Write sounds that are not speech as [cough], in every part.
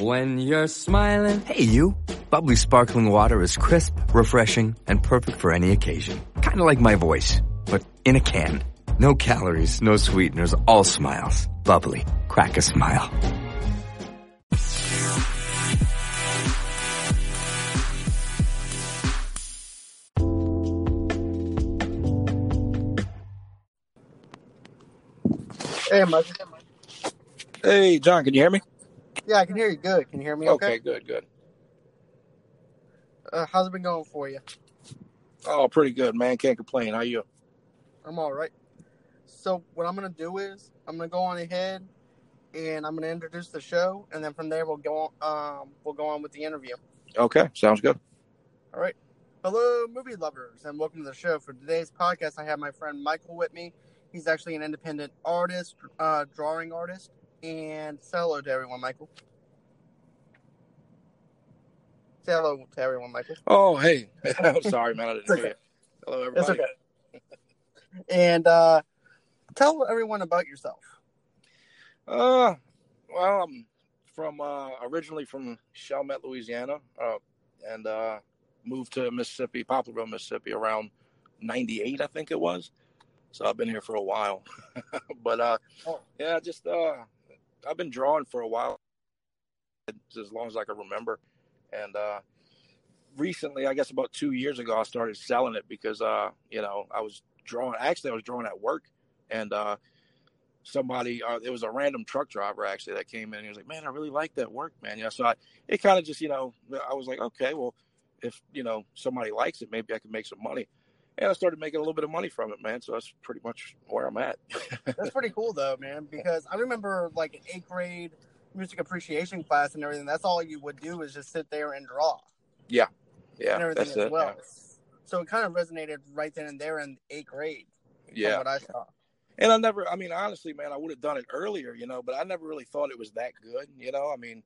When you're smiling. Hey, you. Bubly sparkling water is crisp, refreshing, and perfect for any occasion. Kind of like my voice, but in a can. No calories, no sweeteners, all smiles. Bubly. Crack a smile. Hey, Mike. Hey, John, can you hear me? Yeah, I can hear you good. Can you hear me okay? Okay, good, good. Uh, how's it been going for you? Oh, pretty good, man. Can't complain. How you? I'm all right. So what I'm gonna do is I'm gonna go on ahead and I'm gonna introduce the show, and then from there we'll go on. Um, we'll go on with the interview. Okay, sounds good. All right. Hello, movie lovers, and welcome to the show. For today's podcast, I have my friend Michael with me. He's actually an independent artist, uh, drawing artist, and say hello to everyone, Michael. Say hello to everyone, Michael. Oh, hey. [laughs] I'm sorry, man. I didn't hear you. Hello, It's okay. And uh, tell everyone about yourself. Uh, well, I'm from uh, originally from Chalmette, Louisiana, uh, and uh, moved to Mississippi, Poplarville, Mississippi, around '98, I think it was. So I've been here for a while, [laughs] but uh, Oh. yeah, just uh, I've been drawing for a while, as long as I can remember, and uh, recently, I guess about two years ago, I started selling it because uh, you know I was drawing. Actually, I was drawing at work, and uh, somebody uh, it was a random truck driver actually that came in. And he was like man i really like that work man. Yeah so i it kind of just you know i was like okay well if you know somebody likes it maybe i can make some money and i started making a little bit of money from it man so that's pretty much where i'm at [laughs] That's pretty cool though, man. Because I remember like an eighth grade music appreciation class and everything. That's all you would do is just sit there and draw yeah and everything that's as it well. So it kind of resonated right then and there in eighth grade. From yeah, what I saw. and i never i mean honestly man i would have done it earlier you know but i never really thought it was that good you know i mean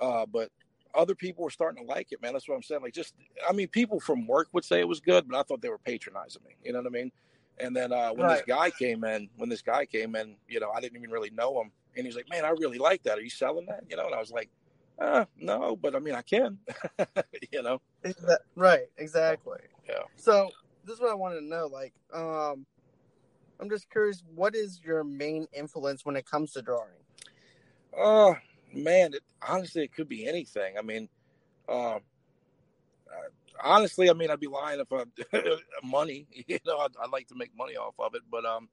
uh but other people were starting to like it man. That's what i'm saying. Like just i mean people from work would say it was good but i thought they were patronizing me. You know what i mean? And then uh when this guy came in when this guy came in you know i didn't even really know him. And he's like man i really like that. Are you selling that? You know and i was like uh no but i mean i can. [laughs] You know? Exa- right, exactly. Yeah. So this is what I wanted to know. Like, um, I'm just curious, what is your main influence when it comes to drawing? Uh, man, it, honestly, it could be anything. I mean, um, uh, honestly, I mean, I'd be lying if I [laughs] money. [laughs] You know, I'd, I'd like to make money off of it, but um,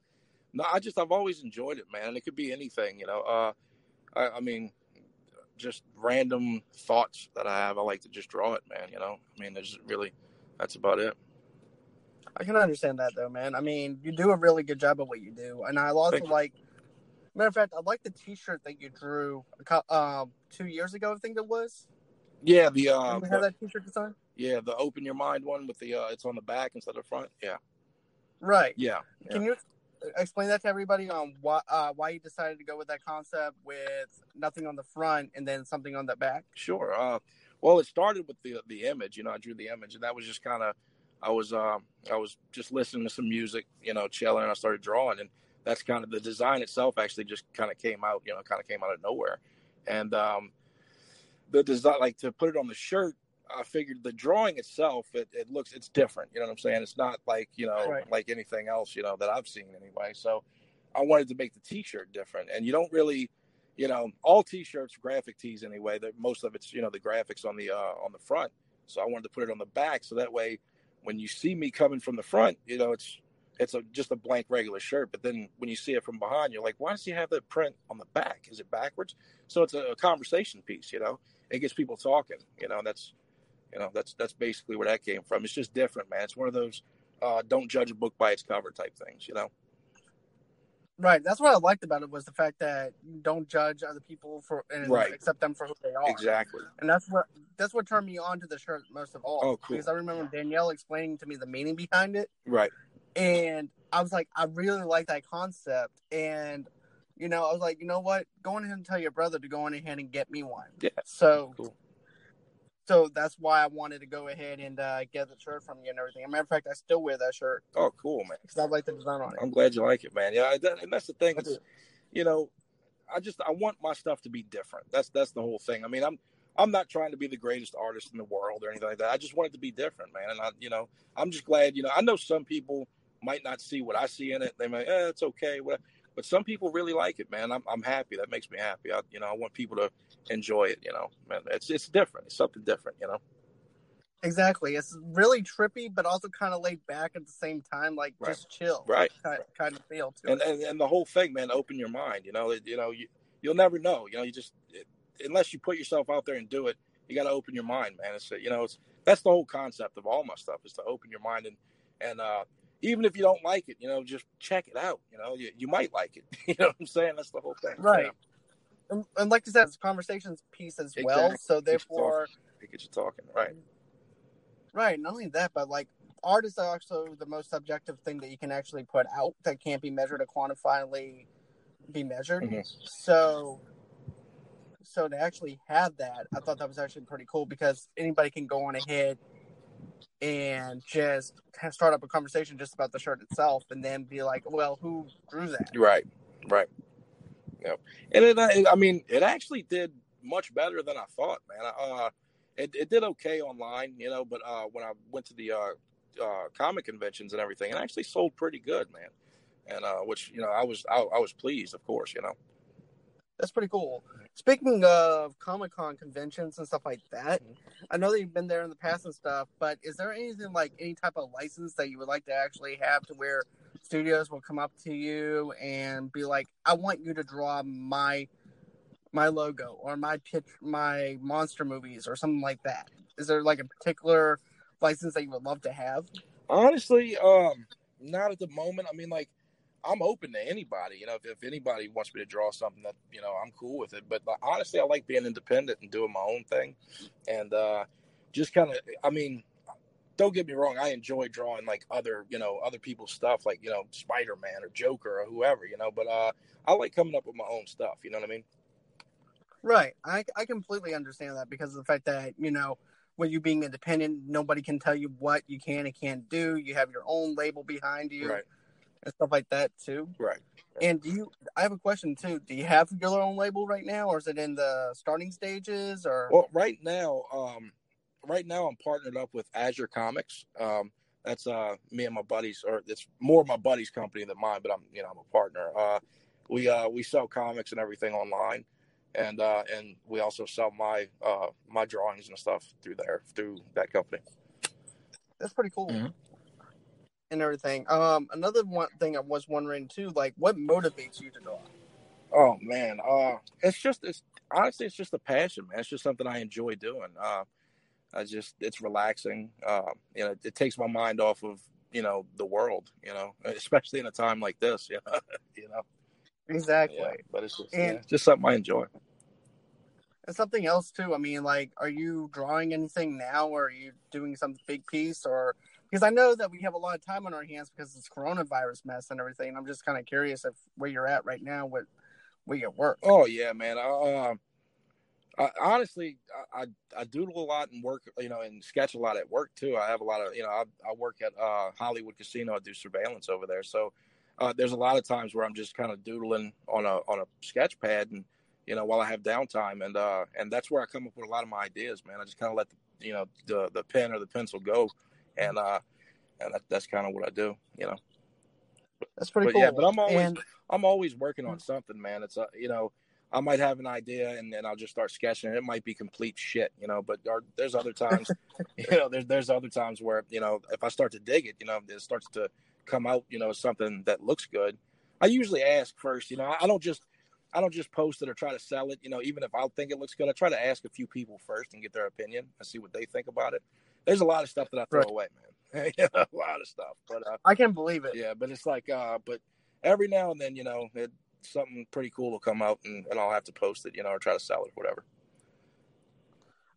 no, I just I've always enjoyed it, man. And it could be anything. You know, uh, I, I mean, just random thoughts that I have. I like to just draw it, man. You know, I mean, there's really that's about it. I can understand that though, man. I mean, you do a really good job of what you do, and I also Thank like. Matter of fact, I like the T-shirt that you drew um, two years ago. I think it was. Yeah, the uh, Remember how that T-shirt design? yeah, the open your mind one with the uh, it's on the back instead of front. Yeah, Right. yeah. Can you explain that to everybody on why uh, why you decided to go with that concept with nothing on the front and then something on the back? Sure. Uh, well, it started with the the image. You know, I drew the image, and that was just kind of I was um, I was just listening to some music, you know, chilling, and I started drawing, and that's kind of the design itself. Actually, just kind of came out, you know, kind of came out of nowhere, and um, the design, like to put it on the shirt. I figured the drawing itself, it, it looks, it's different. You know what I'm saying? It's not like, you know, Right. like anything else, you know, that I've seen anyway. So I wanted to make the t-shirt different. And you don't really, you know, all t-shirts, graphic tees anyway, that most of it's, you know, the graphics on the, uh, on the front. So I wanted to put it on the back. So that way, when you see me coming from the front, you know, it's, it's a, just a blank regular shirt. But then when you see it from behind, you're like, why does he have that print on the back? Is it backwards? So it's a, a conversation piece, you know, it gets people talking, you know, that's, you know, that's, that's basically where that came from. It's just different, man. It's one of those, uh, don't judge a book by its cover type things, you know? Right. That's what I liked about it was the fact that you don't judge other people for and Right. accept them for who they are. Exactly. And that's what that's what turned me on to the shirt most of all. Oh, cool. Because I remember Danielle explaining to me the meaning behind it, Right. And I was like, I really like that concept. And you know, I was like, you know what? Go on ahead and tell your brother to go on ahead and get me one. Yeah. So Cool. so that's why I wanted to go ahead and uh, get the shirt from you and everything. As a matter of fact, I still wear that shirt Oh, cool, man. because I like the design on it. I'm glad you like it, man. Yeah, that, and that's the thing. I It's, you know, I just I want my stuff to be different. That's that's the whole thing. I mean, I'm I'm not trying to be the greatest artist in the world or anything like that. I just want it to be different, man. And I, you know, I'm just glad. You know, I know some people might not see what I see in it. They might, eh, it's okay, whatever. But some people really like it, man. I'm I'm happy. That makes me happy. I, you know, I want people to enjoy it. You know, man, it's it's different. It's something different. You know. Exactly. It's really trippy, but also kind of laid back at the same time, like Right. just chill, Right. kind, kind of feel to and, it. and and the whole thing, man, open your mind. You know, it, you know, you you'll never know. You know, you just it, unless you put yourself out there and do it, you got to open your mind, man. It's you know, it's that's the whole concept of all my stuff is to open your mind and and uh, even if you don't like it, you know, just check it out. You know, you, you might like it. [laughs] you know what I'm saying? That's the whole thing. Right. You know, And, and like you said, it's a conversations piece as well. So therefore, it gets you talking, right? right, not only that, but like art is also the most subjective thing that you can actually put out that can't be measured or quantifiably be measured. Mhm. So so to actually have that, I thought that was actually pretty cool because anybody can go on ahead and just start up a conversation just about the shirt itself, and then be like, "Well, who drew that?" Right, right. Yep. And it, it, I mean, it actually did much better than I thought, man. Uh, it, it did okay online, you know, but uh, when I went to the uh, uh, comic conventions and everything, it actually sold pretty good, man. And uh, which you know, I was I, I was pleased, of course, you know. That's pretty cool. Speaking of Comic Con conventions and stuff like that, I know that you've been there in the past and stuff, but is there anything like any type of license that you would like to actually have to where studios will come up to you and be like, I want you to draw my my logo or my pitch my monster movies or something like that? Is there like a particular license that you would love to have? Honestly, um, not at the moment. I mean, like, I'm open to anybody. You know, if, if anybody wants me to draw something that you know, I'm cool with it. But like, honestly, I like being independent and doing my own thing, and uh, just kind of. I mean, don't get me wrong. I enjoy drawing like other, you know, other people's stuff, like you know, Spider Man or Joker or whoever. You know, but uh, I like coming up with my own stuff. You know what I mean? Right. I I completely understand that because of the fact that, you know, when you being independent, nobody can tell you what you can and can't do. You have your own label behind you Right. And stuff like that too. Right. And do you I have a question too. Do you have your own label right now or is it in the starting stages or Well, right now, um, right now I'm partnered up with Azure Comics. Um, that's uh me and my buddies, or it's more my buddies' company than mine, but I'm you know I'm a partner. Uh, we uh we sell comics and everything online, and uh and we also sell my uh my drawings and stuff through there through that company. that's pretty cool. Mhm. And everything. Um another one thing I was wondering too, like what motivates you to draw? Oh man, uh, it's just it's honestly it's just a passion, man. It's just something I enjoy doing. Uh, I just it's relaxing. Uh, you know, it, it takes my mind off of you know the world. You know, [laughs] especially in a time like this. [laughs] You know, you know. Exactly. Yeah, but it's just And- yeah, just something I enjoy. And something else too. I mean, like, are you drawing anything now, or are you doing some big piece, or because I know that we have a lot of time on our hands because it's coronavirus mess and everything. I'm just kind of curious if where you're at right now with where you work. Oh yeah, man. I, um, I, honestly, I, I I doodle a lot and work, you know, and sketch a lot at work too. I have a lot of, you know, I, I work at uh, Hollywood Casino. I do surveillance over there, so uh, there's a lot of times where I'm just kind of doodling on a on a sketch pad, and you know, while I have downtime, and uh, and that's where I come up with a lot of my ideas, man. I just kind of let the, you know, the the pen or the pencil go, and uh, and that, that's kind of what I do, you know. That's pretty but cool. yeah, but I'm always and I'm always working on something, man. It's a, you know, I might have an idea and then I'll just start sketching. It might be complete shit, you know. But there, there's other times, [laughs] [laughs] you know, there's there's other times where you know if I start to dig it, you know, it starts to come out, you know, something that looks good. I usually ask first, you know. I don't just I don't just post it or try to sell it, you know. Even if I think it looks good, I try to ask a few people first and get their opinion and see what they think about it. There's a lot of stuff that I throw Right. away, man. [laughs] a lot of stuff, but uh, I can't believe it. yeah, but it's like, uh, but every now and then, you know, it, something pretty cool will come out and, and I'll have to post it, you know, or try to sell it, or whatever.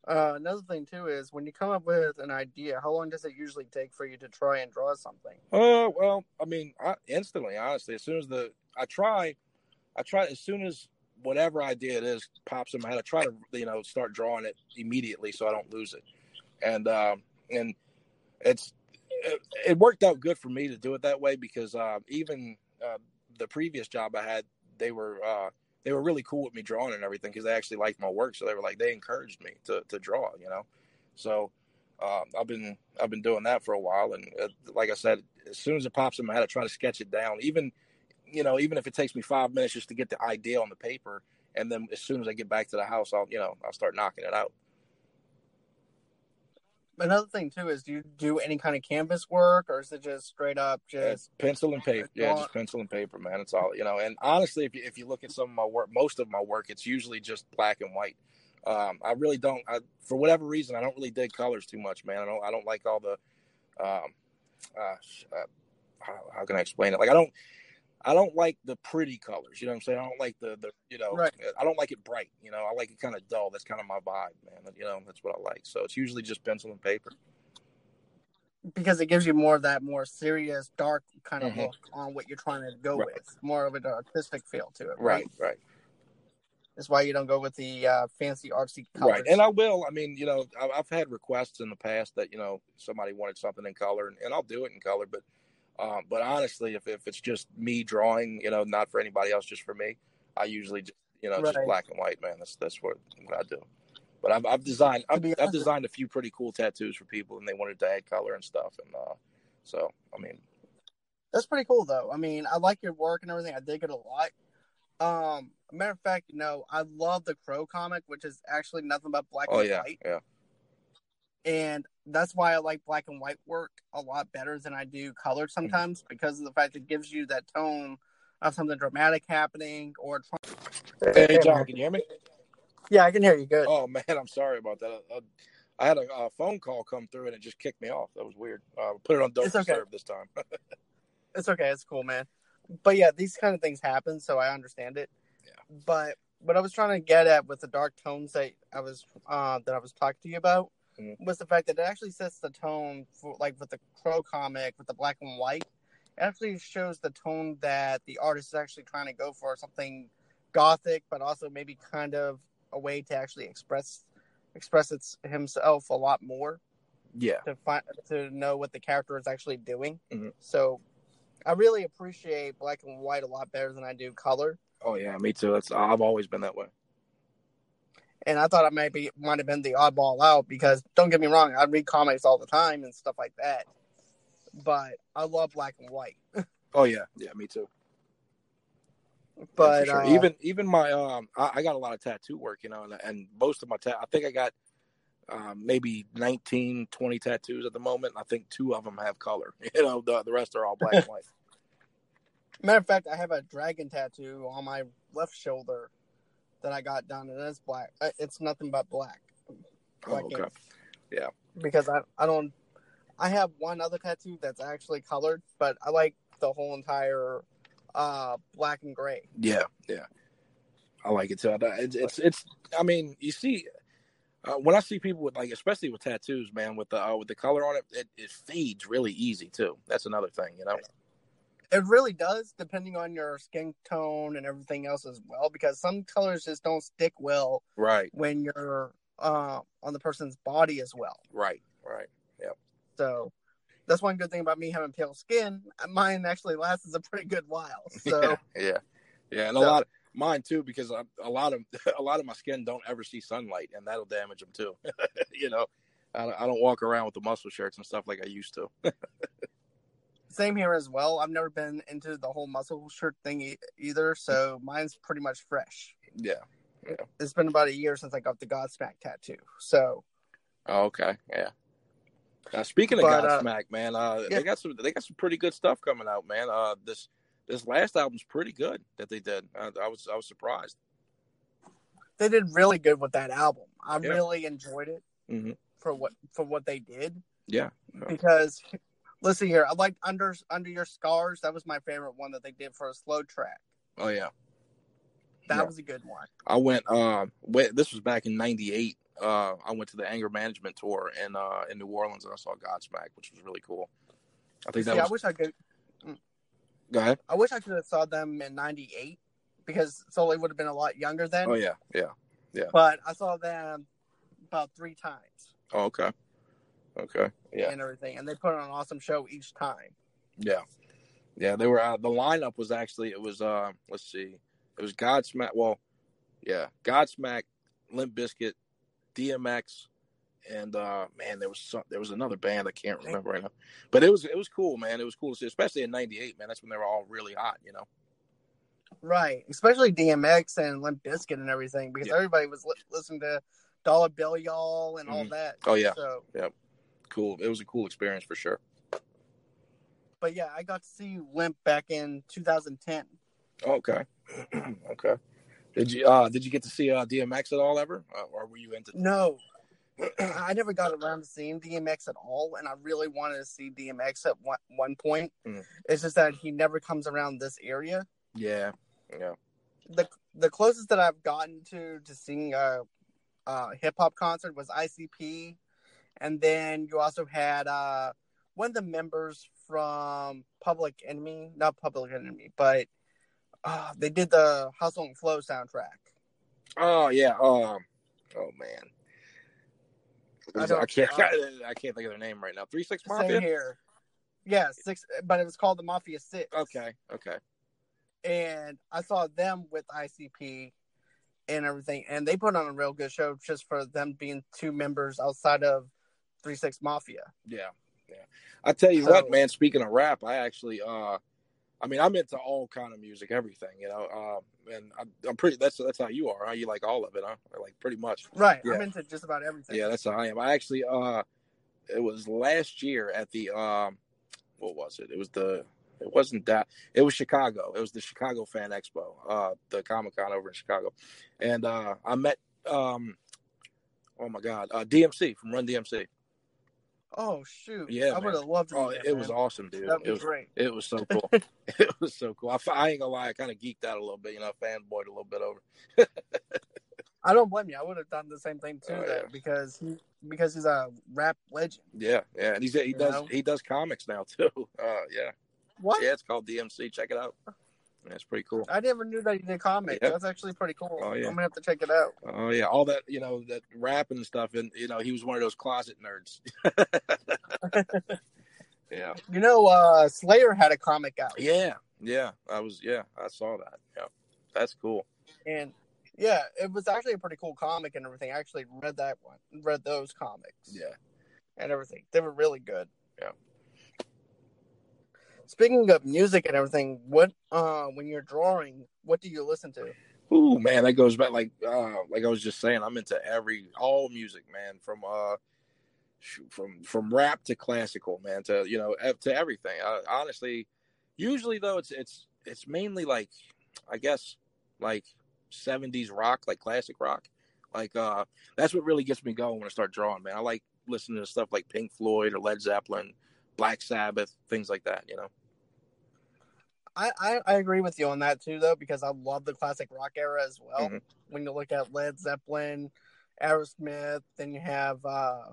Uh, another thing too is when you come up with an idea, how long does it usually take for you to try and draw something? Uh, well, I mean, I, instantly, honestly, as soon as the, I try, I try, as soon as whatever idea it is pops in my head, I try to, you know, start drawing it immediately so I don't lose it. And, um, and it's, it, it worked out good for me to do it that way because, uh, even, uh, the previous job I had, they were, uh, they were really cool with me drawing and everything because they actually liked my work. So they were like they encouraged me to to draw, you know. So um, I've been I've been doing that for a while, and uh, like I said, as soon as it pops in my head, I try to sketch it down. Even you know, even if it takes me five minutes just to get the idea on the paper, and then as soon as I get back to the house, I'll you know I'll start knocking it out. Another thing too is do you do any kind of canvas work or is it just straight up just yeah, pencil and paper? Yeah, just pencil and paper, man. It's all you know. And honestly, if you if you look at some of my work, most of my work, it's usually just black and white. Um, I really don't. I, for whatever reason, I don't really dig colors too much, man. I don't. I don't like all the. Um, uh, uh, how, how, can I explain it? Like I don't. I don't like the pretty colors. You know what I'm saying? I don't like the the you know. Right. I don't like it bright. You know, I like it kind of dull. That's kind of my vibe, man. You know, that's what I like. So it's usually just pencil and paper. Because it gives you more of that more serious, dark kind of mm-hmm. look on what you're trying to go right. with, more of an artistic feel to it. Right, right. right. That's why you don't go with the uh, fancy artsy colors. Right, and I will. I mean, you know, I've had requests in the past that you know somebody wanted something in color, and, and I'll do it in color. But, um, but honestly, if, if it's just me drawing, you know, not for anybody else, just for me, I usually just you know right. just black and white, man. That's that's what, what I do. But I've, I've designed I've, I've, designed a few pretty cool tattoos for people, and they wanted to add color and stuff, and uh, so I mean, that's pretty cool though. I mean, I like your work and everything. I dig it a lot. Um, matter of fact, you know, I love the Crow comic, which is actually nothing but black oh, and yeah, white. Yeah. And that's why I like black and white work a lot better than I do color mm-hmm. sometimes mm-hmm. because of the fact it gives you that tone of something dramatic happening or. Hey, John, can you hear me? Yeah, I can hear you good. Oh man, I'm sorry about that. I, I had a, a, phone call come through and it just kicked me off. That was weird. Uh, put it on don't okay. this time. [laughs] it's okay. It's cool, man but yeah, these kind of things happen, so I understand it. Yeah. But what I was trying to get at with the dark tones that I was uh, that I was talking to you about mm-hmm. was the fact that it actually sets the tone for like with the Crow comic with the black and white. It actually shows the tone that the artist is actually trying to go for something gothic, but also maybe kind of a way to actually express express its himself a lot more. Yeah. To find to know what the character is actually doing. Mm-hmm. So I really appreciate black and white a lot better than I do color. Oh yeah, me too. That's I've always been that way. And I thought I maybe might have been the oddball out because don't get me wrong, I read comics all the time and stuff like that. But I love black and white. [laughs] oh yeah, yeah, me too. But yeah, sure. uh, even even my um, I, I, got a lot of tattoo work, you know, and, and most of my tat, I think I got um, maybe 19, 20 tattoos at the moment. I think two of them have color. [laughs] You know, the the rest are all black and [laughs] white. Matter of fact, I have a dragon tattoo on my left shoulder that I got done, and it's black. It's nothing but black. black oh, okay. Ink. Yeah. Because I I don't. I have one other tattoo that's actually colored, but I like the whole entire uh, black and gray. Yeah, yeah. I like it too. It's, it's, it's I mean, you see, uh, when I see people with like, especially with tattoos, man, with the uh, with the color on it, it, it fades really easy too. That's another thing, you know. It really does, depending on your skin tone and everything else as well, because some colors just don't stick well. Right. When you're uh, on the person's body as well. Right. Right. Yep. So that's one good thing about me having pale skin. Mine actually lasts a pretty good while. [laughs] So yeah, yeah, yeah. and so, a lot, of, mine too, because [laughs] I, a lot of a lot of my skin don't ever see sunlight, and that'll damage them too. [laughs] you know, I, I don't walk around with the muscle shirts and stuff like I used to. Same here as well. I've never been into the whole muscle shirt thing e- either, so mine's pretty much fresh. Yeah, yeah. It's been about a year since I got the Godsmack tattoo. So. Oh, okay. Yeah. Now, speaking of but, Godsmack, uh, man, uh, yeah. they got some they got some pretty good stuff coming out, man. Uh, this this last album's pretty good that they did. I, I was I was surprised. They did really good with that album. I yeah. really enjoyed it mm-hmm. for what for what they did. Yeah. Because listen here, I liked under under your scars. That was my favorite one that they did for a slow track. Oh yeah, that yeah. was a good one. I went. Uh, went, this was back in '98. Uh, I went to the Anger Management tour in uh in New Orleans and I saw Godsmack, which was really cool. I think that. Was... I wish I could. Mm. Go ahead. I wish I could have saw them in '98 because Sully would have been a lot younger then. Oh yeah, yeah, yeah. But I saw them about three times. Oh, okay. Okay. Yeah. And everything, and they put on an awesome show each time. Yeah. Yeah, they were. Uh, the lineup was actually it was. Uh, let's see, It was Godsmack. Well, yeah, Godsmack, Limp Bizkit, DMX, and uh man, there was some, there was another band I can't remember right now, but it was it was cool, man. It was cool to see, especially in '98, man. That's when they were all really hot, you know. Right, especially DMX and Limp Bizkit and everything, because Yeah. everybody was li- listening to Dollar Bill Y'all and all Mhm. that. Oh, yeah. So, Cool. It was a cool experience for sure. but yeah, I got to see Limp back in 2010. Okay. [clears throat] okay. Did you uh did you get to see uh DMX at all ever, uh, or were you into? No, [clears throat] I never got around to seeing DMX at all, and I really wanted to see DMX at one, one point. Mhm. It's just that he never comes around this area. Yeah. Yeah. the The closest that I've gotten to to seeing a, a hip hop concert was ICP, and then you also had uh, one of the members from Public Enemy, not Public Enemy, but uh, they did the Hustle and Flow soundtrack. Oh yeah. Um. Oh man. I I, can't. [laughs] I can't think of their name right now. Three Six Same Mafia. here. Yeah, six, but it was called the Mafia Six. Okay. Okay. and I saw them with ICP and everything, and they put on a real good show just for them being two members outside of Three Six Mafia. Yeah. Yeah. I tell you So- what, man. Speaking of rap, I actually uh. I mean, I'm into all kind of music, everything, you know. Um, and I'm, I'm pretty. That's that's how you are. Huh? You like all of it, huh? Like pretty much. Right, Yeah. I'm into just about everything. Yeah, that's how I am. I actually uh it was last year at the um what was it? It was the it wasn't that it was Chicago. It was the Chicago Fan Expo, uh the Comic Con over in Chicago. And uh I met um oh my god, uh DMC from Run DMC. Oh shoot! Yeah, I would have loved. Oh, meet that, it was awesome, dude. That It was was great. it was so cool. [laughs] [laughs] it was so cool. I, I ain't gonna lie, I kind of geeked out a little bit, you know, fanboyed a little bit over. [laughs] I don't blame you. I would have done the same thing too, Oh, yeah. because he because he's a rap legend. Yeah, yeah, and he's he You does know? he does comics now too. Uh, yeah, What? yeah, it's called DMC. Check it out. It's pretty cool. I never knew that he did comics. Yeah. That's actually pretty cool. Oh, yeah. I'm gonna have to check it out. Oh yeah, all that you know that rap and stuff, and you know he was one of those closet nerds. [laughs] yeah, You know, uh, Slayer had a comic out. yeah, yeah. I was yeah, I saw that. Yeah, that's cool. And yeah, it was actually a pretty cool comic and everything. I actually read that one, read those comics Yeah. and everything. They were really good. Yeah. Speaking of music and everything, what uh when you're drawing, what do you listen to? Ooh man, that goes back like uh like I was just saying. I'm into every all music, man. From uh from from rap to classical, man. To you know to everything. Uh, honestly, usually though it's it's it's mainly like I guess like 70s rock, like classic rock. Like uh that's what really gets me going when I start drawing, man. I like listening to stuff like Pink Floyd or Led Zeppelin, Black Sabbath, things like that, you know. I, I, I agree with you on that too, though, because I love the classic rock era as well. Mhm. When you look at Led Zeppelin, Aerosmith, then you have, uh,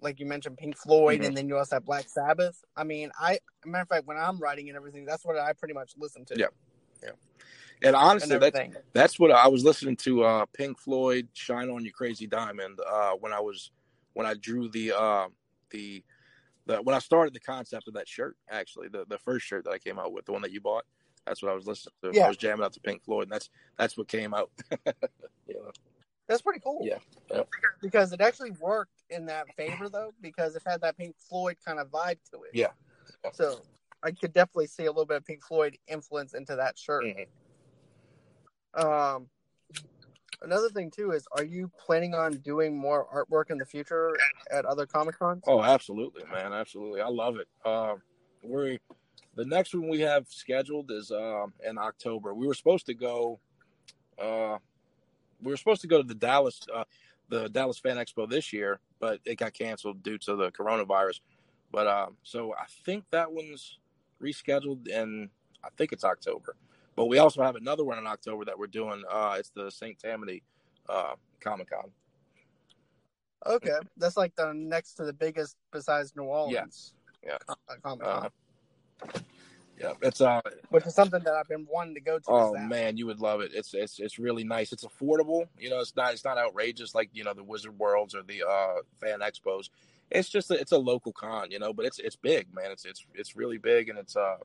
like you mentioned, Pink Floyd, Mhm. and then you also have Black Sabbath. I mean, I matter of fact, when I'm writing and everything, that's what I pretty much listen to. Yeah. And and honestly, that's. That's what I was listening to. Uh, Pink Floyd, "Shine on You Crazy Diamond." Uh, when I was when I drew the uh, the the when I started the concept of that shirt. Actually, the the first shirt that I came out with, the one that you bought. That's what I was listening to. Yeah. I was jamming out to Pink Floyd, and that's that's what came out. [laughs] know? That's pretty cool. Yeah. Yeah. Because it actually worked in that favor, though, because it had that Pink Floyd kind of vibe to it. Yeah. Yeah. So I could definitely see a little bit of Pink Floyd influence into that shirt. Mhm. Um, another thing too is, are you planning on doing more artwork in the future at other comic cons? Oh, absolutely, man, absolutely. I love it. Um, we the next one we have scheduled is um, in October. We were supposed to go. Uh, we were supposed to go to the Dallas, uh, the Dallas Fan Expo this year, but it got canceled due to the coronavirus. But um, so I think that one's rescheduled, and I think it's October. But we also have another one in October that we're doing. Uh, it's the St. Tammany uh, Comic Con. Okay, that's like the next to the biggest besides New Orleans. Yeah. Comic Uh, yeah, it's uh, which is something that I've been wanting to go to. Oh man, you would love it. It's it's it's really nice. It's affordable. You know, it's not it's not outrageous like you know the Wizard Worlds or the uh, fan expos. It's just a, it's a local con, you know, but it's it's big, man. It's it's it's really big and it's uh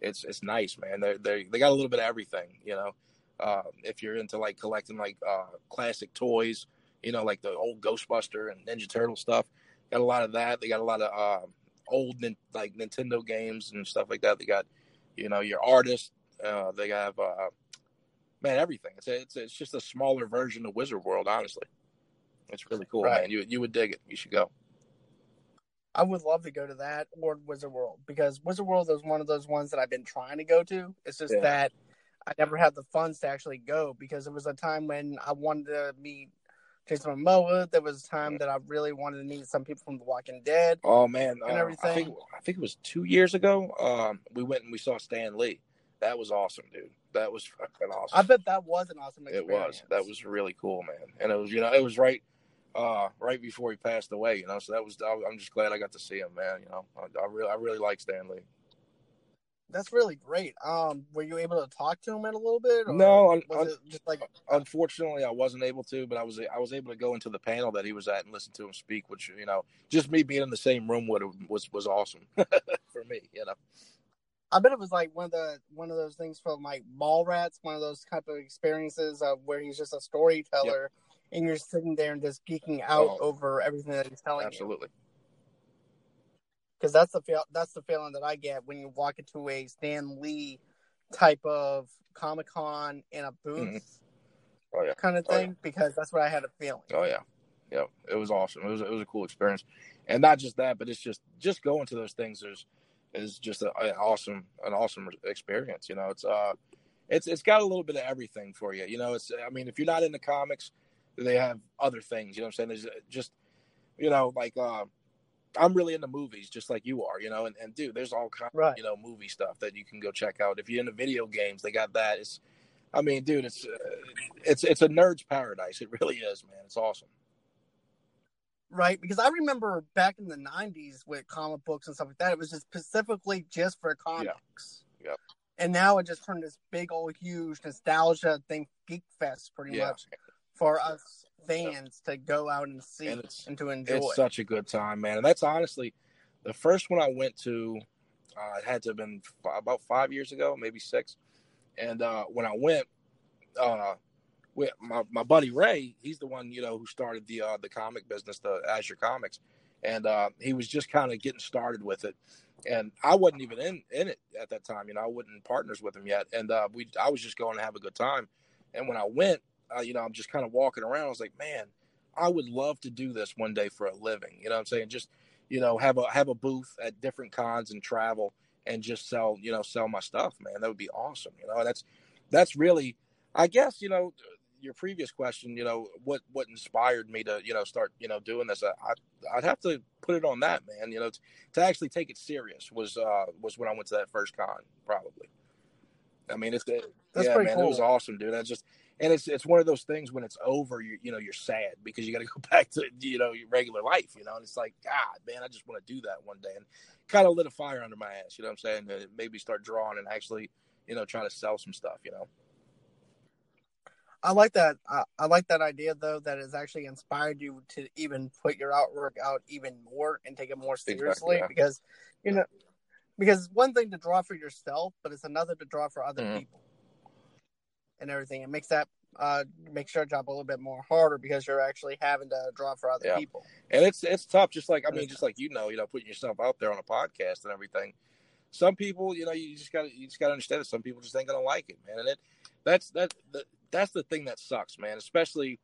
it's it's nice, man. They they they got a little bit of everything, you know. Uh, if you're into like collecting like uh, classic toys, you know, like the old Ghostbuster and Ninja Turtle stuff, got a lot of that. They got a lot of uh, old like Nintendo games and stuff like that. They got, you know, your artists. Uh, they have uh, man everything. It's a, it's it's just a smaller version of Wizard World. Honestly, it's really cool, right. man. You you would dig it. You should go. I would love to go to that or Wizard World because Wizard World is one of those ones that I've been trying to go to. It's just yeah. that I never had the funds to actually go because it was a time when I wanted to meet Jason Momoa. There was a time that I really wanted to meet some people from The Walking Dead. Oh man, and uh, everything. I think, I think, it was two years ago. Um, we went and we saw Stan Lee. That was awesome, dude. That was fucking awesome. I bet that was an awesome experience. It was. That was really cool, man. And it was, you know, it was right uh, right before he passed away. You know, so that was I'm just glad I got to see him, man. You know, I, I really I really like Stan Lee. That's really great. Um, were you able to talk to him in a little bit? no, un, un, just like unfortunately I wasn't able to, but I was I was able to go into the panel that he was at and listen to him speak, which you know, just me being in the same room with him was was awesome [laughs] for me. You know. I bet it was like one of the one of those things from like Mallrats, one of those type of experiences of where he's just a storyteller. Yep and you're sitting there and just geeking out oh, over everything that he's telling absolutely. you. Absolutely. Because that's the feel that's the feeling that I get when you walk into a Stan Lee type of Comic Con in a booth, mm-hmm. oh, yeah. kind of thing. Oh, yeah. Because that's what I had a feeling. Oh yeah, yeah, it was awesome. It was it was a cool experience, and not just that, but it's just just going to those things. There's is just a, an awesome an awesome experience. You know, it's uh, it's it's got a little bit of everything for you. You know, it's I mean, if you're not into comics, they have other things. You know what I'm saying? There's uh, just, you know, like uh, I'm really into movies, just like you are. You know, and, and dude, there's all kind right. of you know movie stuff that you can go check out. If you're into video games, they got that. It's, I mean, dude, it's uh, it's it's a nerd's paradise. It really is, man. It's awesome. Right, because I remember back in the '90s with comic books and stuff like that, it was just specifically just for comics. Yeah. Yep. And now it just turned this big old huge nostalgia thing, geek fest, pretty yeah. much for us fans to go out and see and, and, to enjoy. It's such a good time, man. And that's honestly the first one I went to. Uh, it had to have been f- about five years ago, maybe six. And uh, when I went, uh, with my, my buddy Ray, he's the one you know who started the uh, the comic business, the Azure Comics, and uh, he was just kind of getting started with it. And I wasn't even in in it at that time, you know. I wasn't partners with him yet, and uh, we I was just going to have a good time. And when I went, uh, you know, I'm just kind of walking around. I was like, man, I would love to do this one day for a living. You know what I'm saying? Just, you know, have a have a booth at different cons and travel and just sell, you know, sell my stuff, man. That would be awesome. You know, that's that's really I guess, you know, your previous question, you know, what what inspired me to, you know, start, you know, doing this. I, I would have to put it on that, man. You know, to, to actually take it serious was uh was when I went to that first con, probably. I mean, it's it, yeah, man, cool. it was awesome, dude. I just and it's it's one of those things when it's over, you you know, you're sad because you got to go [laughs] back to you know your regular life, you know. And it's like, God, man, I just want to do that one day, and kind of lit a fire under my ass. You know what I'm saying? And maybe start drawing and actually, you know, try to sell some stuff. You know. I like that. I, I like that idea though. That has actually inspired you to even put your artwork out even more and take it more seriously exactly, yeah. because, you know, because one thing to draw for yourself, but it's another to draw for other mm-hmm. people and everything. It makes that uh, makes your job a little bit more harder because you're actually having to draw for other yeah. people. And it's it's tough, just like I mean, just like you know, you know, putting yourself out there on a podcast and everything. Some people, you know, you just gotta you just gotta understand that some people just ain't gonna like it, man. And it that's that, that that's the thing that sucks, man. Especially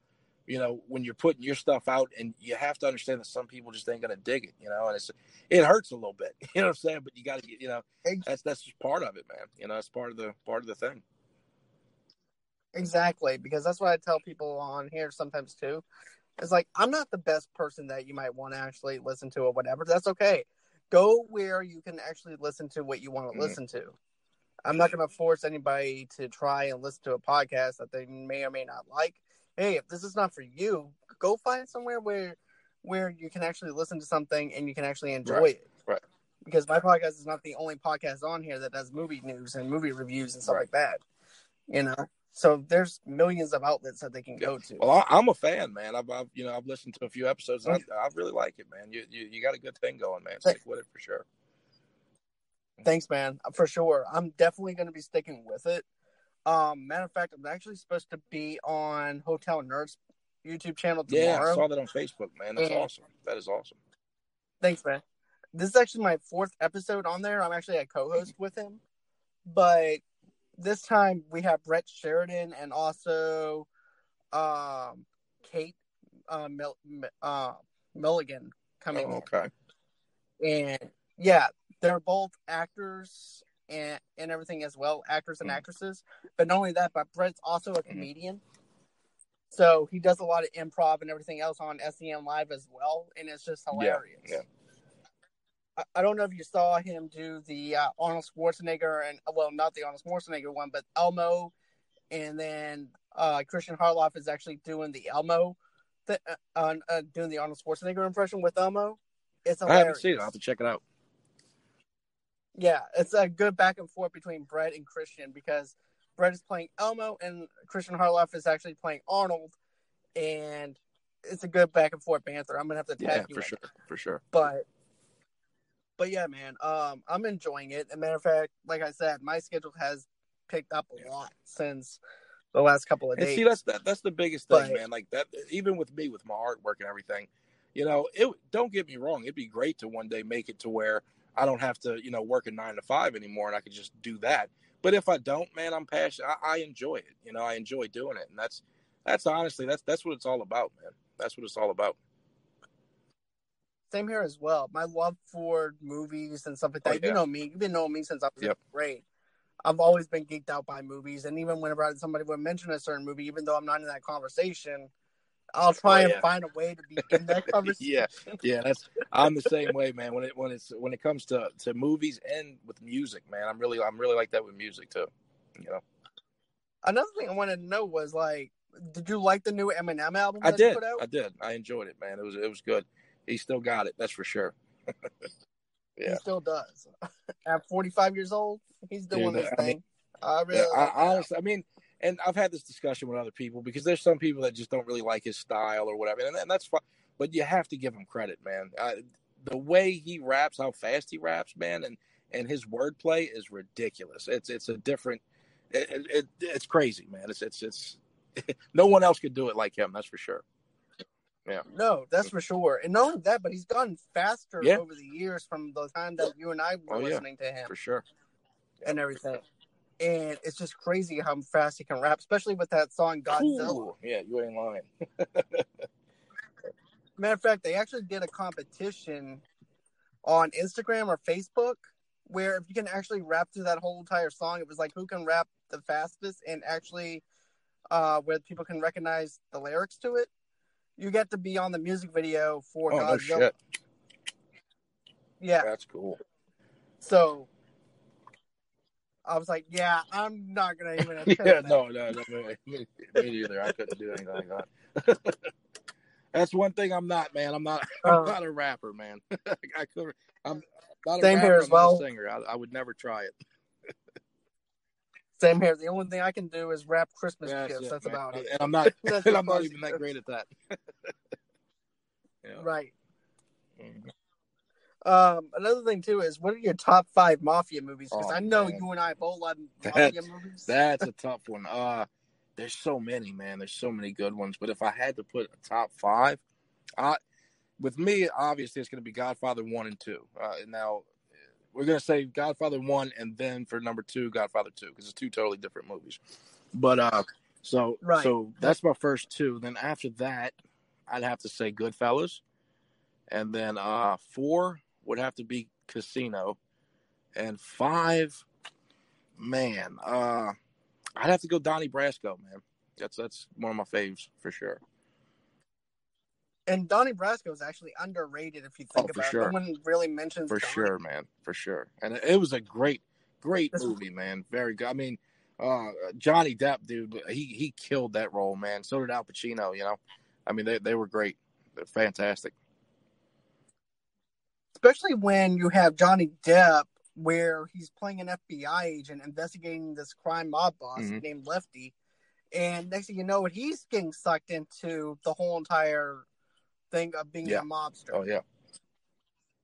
you know when you're putting your stuff out and you have to understand that some people just ain't gonna dig it you know and it's it hurts a little bit [laughs] you know what i'm saying but you gotta get you know that's that's just part of it man you know it's part of the part of the thing Exactly, because that's what I tell people on here sometimes too. It's like I'm not the best person that you might want to actually listen to or whatever. That's okay. Go where you can actually listen to what you want to mm-hmm. listen to. I'm not going to force anybody to try and listen to a podcast that they may or may not like. Hey, if this is not for you, go find somewhere where where you can actually listen to something and you can actually enjoy right. it. Right. Because my podcast is not the only podcast on here that does movie news and movie reviews and stuff right. like that. You know. So there's millions of outlets that they can go to. Well, I, am a fan, man. I've, I've, you know I've listened to a few episodes. And I, I really like it, man. You, you you got a good thing going, man. Stick with it for sure. Thanks, man. For sure, I'm definitely going to be sticking with it. Um, matter of fact, I'm actually supposed to be on Hotel Nerds YouTube channel tomorrow. Yeah, I saw that on Facebook, man. That's And- awesome. That is awesome. Thanks, man. This is actually my fourth episode on there. I'm actually a co-host with him, but this time we have Brett Sheridan and also um, Kate uh, Mil- uh, Milligan coming Oh, in. okay. and yeah, they're both actors and and everything as well, actors and Mhm. actresses. But not only that, but Brett's also a Mhm. comedian, so he does a lot of improv and everything else on SEM Live as well, and it's just hilarious. yeah. I, I don't know if you saw him do the uh, Arnold Schwarzenegger and well, not the Arnold Schwarzenegger one, but Elmo, and then uh, Christian Harloff is actually doing the Elmo, th- uh, uh, doing the Arnold Schwarzenegger impression with Elmo. It's I haven't seen it. I'll have to check it out. Yeah, it's a good back and forth between Brett and Christian because Brett is playing Elmo and Christian Harloff is actually playing Arnold, and it's a good back and forth banter. I'm gonna have to tag Yeah, you for sure. For sure. but but yeah, man, um, I'm enjoying it. As a matter of fact, like I said, my schedule has picked up a lot since the last couple of And days. see, that's that, that's the biggest thing, But- man. Like that, even with me, with my artwork and everything, you know, it. Don't get me wrong; it'd be great to one day make it to where I don't have to, you know, work a nine to five anymore, and I could just do that. But if I don't, man, I'm passionate. I, I enjoy it. You know, I enjoy doing it, and that's that's honestly that's that's what it's all about, man. That's what it's all about. Same here as well. My love for movies and stuff like that. Oh, yeah. You know me. You've been knowing me since I was Yep. great. I've always been geeked out by movies, and even whenever somebody would mention a certain movie, even though I'm not in that conversation, I'll try Oh, and find a way to be in that [laughs] conversation. yeah, yeah, that's I'm the same way, man. When it when it's when it comes to to movies and with music, man, I'm really I'm really like that with music too. You know, Another thing I wanted to know was like, did you like the new Eminem album? I did, Put out? I did, I enjoyed it, man. It was it was good. He still got it, that's for sure. [laughs] He Yeah. still does. [laughs] At 45 years old, he's doing Dude, his I mean- thing. I really Yeah, I, that. honestly, I mean, and I've had this discussion with other people because there's some people that just don't really like his style or whatever, and, and that's fine. But you have to give him credit, man. Uh, the way he raps, how fast he raps, man, and and his wordplay is ridiculous. It's it's a different. It, it, it it's crazy, man. It's it's it's. [laughs] no one else could do it like him. That's for sure. No, that's for sure. And not only that, but he's gotten faster Yeah. over the years from the time that you and I were Oh, yeah. listening to him For sure. and everything. And it's just crazy how fast he can rap, especially with that song Godzilla. Ooh, yeah, you ain't lying. [laughs] Matter of fact, they actually did a competition on Instagram or Facebook where if you can actually rap through that whole entire song, it was like who can rap the fastest and actually uh where people can recognize the lyrics to it. You get to be on the music video for Oh no Godzilla. shit. Yeah. That's cool. So I was like, yeah, I'm not gonna even [laughs] yeah, that. no, no, no, me, me, neither. I couldn't do anything like [laughs] that. That's one thing I'm not, man. I'm not. [laughs] I'm Uh, not a rapper, man. I could. I'm not a rapper. as I'm well. a singer. I, I would never try it. Same here. The only thing I can do is wrap Christmas That's gifts. That's man. about it. And I'm not. [laughs] [laughs] And I'm not even that great at that. [laughs] yeah. Right. Mhm. Um, another thing too is what are your top five mafia movies? Because Oh, I know man. you and I both love mafia movies. That's a tough one. Uh there's so many, man. There's so many good ones. But if I had to put a top five, I with me, obviously it's gonna be Godfather one and two. Uh, now we're gonna say Godfather one and then for number two, Godfather two, because it's two totally different movies. But uh so Right. so that's my first two. Then after that, I'd have to say Goodfellas. And then uh four would have to be Casino. And five, man, uh I'd have to go Donnie Brasco, man. That's that's one of my faves for sure. And Donnie Brasco is actually underrated if you think Oh, about sure. it. No one really mentions For Donnie. sure, man. For sure. And it, was a great, great This- movie, man. Very good. I mean, uh Johnny Depp, dude, he he killed that role, man. So did Al Pacino, you know. I mean, they they were great. They're fantastic. Especially when you have Johnny Depp, where he's playing an FBI agent investigating this crime mob boss Mhm. named Lefty, and next thing you know, he's getting sucked into the whole entire thing of being Yeah. a mobster. Oh yeah.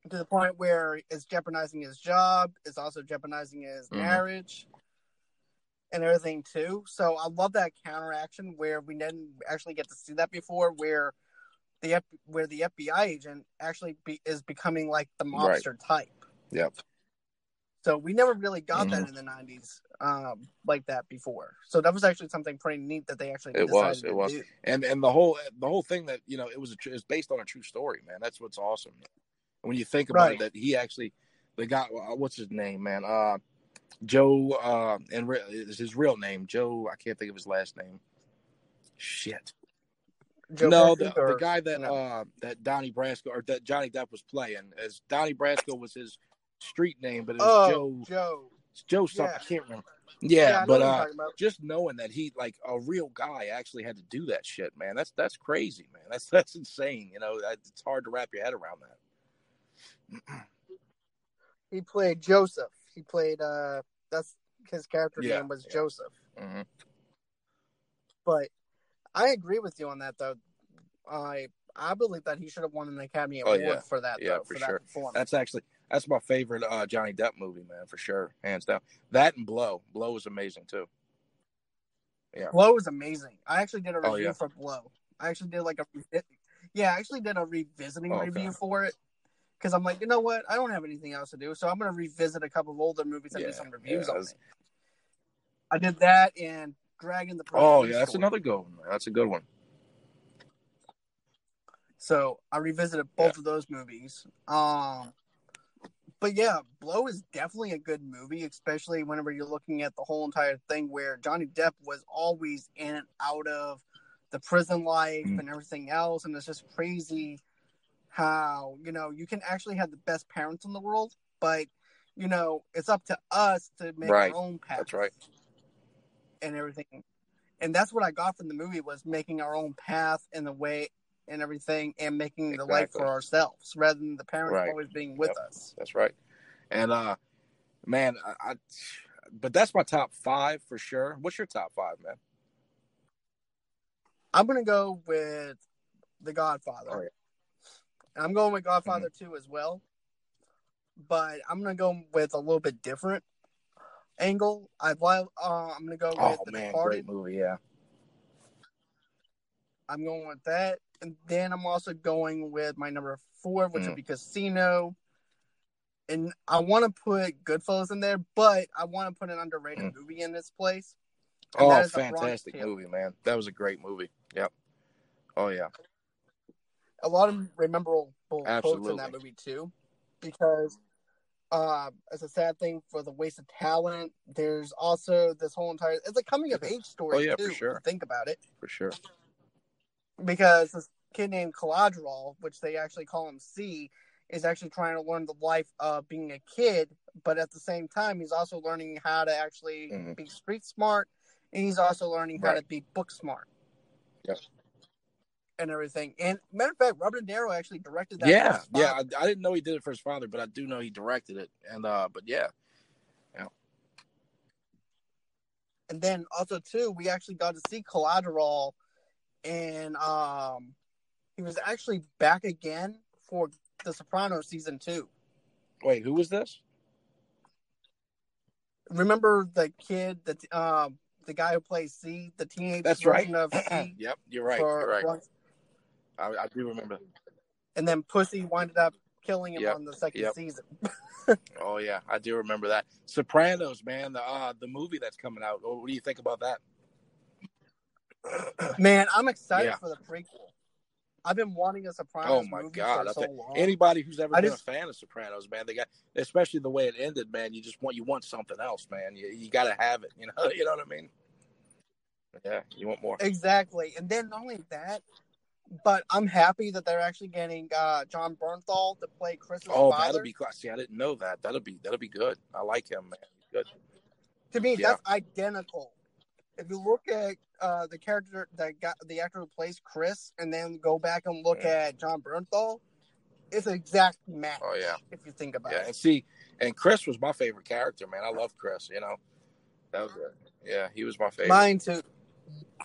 to the point where it's jeopardizing his job, it's also jeopardizing his Mhm. marriage. and everything too. So I love that counteraction where we didn't actually get to see that before, where the F- where the FBI agent actually be, is becoming like the mobster type. Yep. So we never really got Mhm. that in the '90s um, like that before. So that was actually something pretty neat that they actually It decided was, to it was. do. and and the whole the whole thing that you know it was a, tr- it's based on a true story, man. That's what's awesome. When you think about Right. it, that he actually the guy, uh, what's his name, man? Uh, Joe, uh, and re- is his real name Joe? I can't think of his last name. Shit. Joe no, the, or- the guy that no. uh that Donnie Brasco or that Johnny Depp was playing as Donnie Brasco was his street name, but it was oh Joe Joe. Joe something. yeah. I can't remember. I Yeah, but what you're uh, just knowing that he like a real guy actually had to do that shit, man. That's that's crazy, man. That's [laughs] that's insane. You know, that, it's hard to wrap your head around that. he played Joseph. He played uh that's his character Yeah, name was yeah. Joseph. Mhm. But I agree with you on that though. I I believe that he should have won an Academy Oh, Award yeah. for that Yeah, though, for for, sure. that performance. That's actually that's my favorite uh, Johnny Depp movie, man, for sure, hands down. That and Blow. Blow was amazing too. Yeah. Blow was amazing. I actually did a Oh, review yeah. for Blow. I actually did like a yeah, I actually did a revisiting Oh, okay. review for it because I'm like, you know what? I don't have anything else to do, so I'm gonna revisit a couple of older movies and Yeah, do some reviews yeah, on it. I did that and Dragon the Oh yeah, that's another good one. That's a good one. So I revisited both of those movies. Um, but yeah, Blow is definitely a good movie, especially whenever you're looking at the whole entire thing where Johnny Depp was always in and out of the prison life Mm. and everything else, and it's just crazy how you know you can actually have the best parents in the world, but you know it's up to us to make Right. our own path. That's right. and everything. And that's what I got from the movie was making our own path in the way and everything and making the life for ourselves rather than the parents Right. always being with Yep. us. That's right. And uh man, I, I but that's my top five for sure. What's your top five, man? I'm gonna go with The Godfather. Oh, yeah. I'm going with Godfather 2 as well. But I'm gonna go with a little bit different angle. I love uh, I'm gonna go with Oh The man, Departed. great movie, yeah. I'm going with that. And then I'm also going with my number four, which Mm. would be Casino. And I want to put Goodfellas in there, but I want to put an underrated Mm. movie in this place. Oh, that is The Bronx fantastic movie, man. That was a great movie. Yep. Oh yeah. A lot of memorable quotes in that movie too, because uh, it's a sad thing for the waste of talent. There's also this whole entire it's a coming of age story Oh, yeah, too. for sure. if you think about it, For sure. Because this kid named Calogero, which they actually call him C, is actually trying to learn the life of being a kid, but at the same time, he's also learning how to actually Mhm. be street smart, and he's also learning how to be book smart. Yep. And everything. And matter of fact, Robert De Niro actually directed that. Yeah, yeah. I, I didn't know he did it for his father, but I do know he directed it. And uh but yeah, yeah. And then also too, we actually got to see Calogero, and um, he was actually back again for The Sopranos season two. Wait, who was this? Remember the kid, the um, the guy who plays C, the teenage That's right. version of C. [clears throat] yep, you're right. for You're right. I, I do remember. and then Pussy winded up killing him Yep. on the second Yep. season. [laughs] Oh yeah, I do remember that. Sopranos, man, the uh the movie that's coming out. What do you think about that? Man, I'm excited Yeah. for the prequel. I've been wanting a Sopranos Oh my movie god! for so long. anybody who's ever I been just- a fan of Sopranos, man, they got especially the way it ended, man. You just want you want something else, man. You you got to have it. You know, [laughs] you know what I mean? Yeah, you want more. Exactly. And then not only that, but I'm happy that they're actually getting uh, Jon Bernthal to play Chris. Oh, father. that'll be class. See, I didn't know that. That'll be that'll be good. I like him, man. Good. to me, yeah. that's identical. If you look at uh, the character that got the actor who plays Chris, and then go back and look Yeah. at Jon Bernthal, it's an exact match. Oh, yeah. If you think about Yeah, it. and see, and Chris was my favorite character, man. I love Chris. You know, that was it. Yeah, he was my favorite Mine too.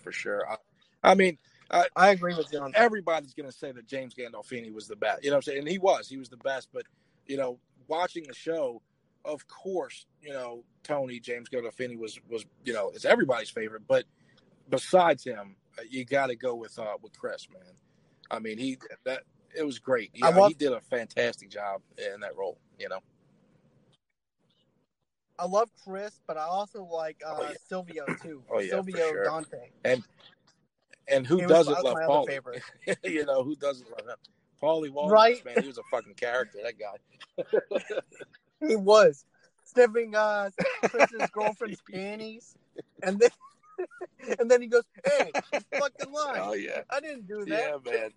for sure. I, I mean, I agree with you everybody's going to say that James Gandolfini was the best. You know what I'm saying? And he was. He was the best. But, you know, watching the show of course, you know Tony James Gandolfini was was you know it's everybody's favorite, but besides him, uh, you got to go with uh with Chris, man. I mean, he that it was great. Yeah, love- he did a fantastic job in that role. You know, I love Chris, but I also like uh, Oh, yeah. Silvio [clears throat] too. Oh, yeah, Silvio sure. Dante. and and who He doesn't my- love Paulie? [laughs] you know, who doesn't love him? Paulie Walnuts, Right. man, he was a fucking character. That guy. [laughs] He was sniffing uh, [laughs] Chris's girlfriend's panties, and then [laughs] and then he goes, "Hey, fucking lying. Oh yeah, I didn't do that." yeah, man.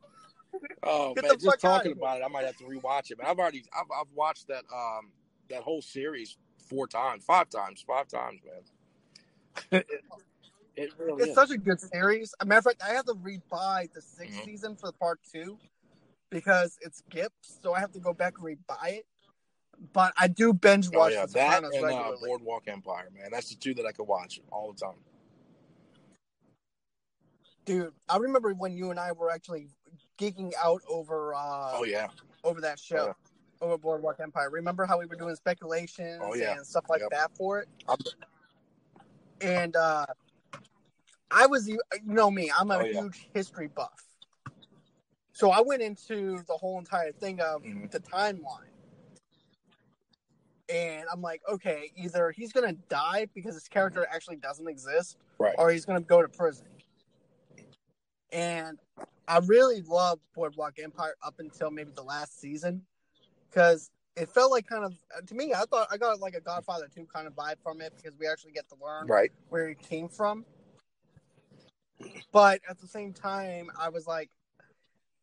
Oh Get man, just talking about it, I might have to rewatch it. Man, I've already, I've, I've watched that, um, that whole series four times, five times, five times, man. [laughs] it really It's is. such a good series. As a matter of fact, I have to rebuy the 6th Mhm. season for part two because it's skips, so I have to go back and rebuy it. But I do binge Oh watch yeah, The that and uh. Boardwalk Empire, man. That's the two that I could watch all the time. Dude, I remember when you and I were actually geeking out over uh Oh yeah, over that show. Over Boardwalk Empire. Remember how we were doing speculations Oh, yeah. and stuff like Yep. that for it? I'm- And uh I was you know me, I'm a Oh, yeah. huge history buff. So I went into the whole entire thing of Mhm. the timeline. And I'm like, okay, either he's gonna die because his character actually doesn't exist, right. or he's gonna go to prison. And I really loved Boardwalk Empire up until maybe the last season, because it felt like kind of uh, to me. I thought I got like a Godfather two kind of vibe from it because we actually get to learn Right. where he came from. But at the same time, I was like,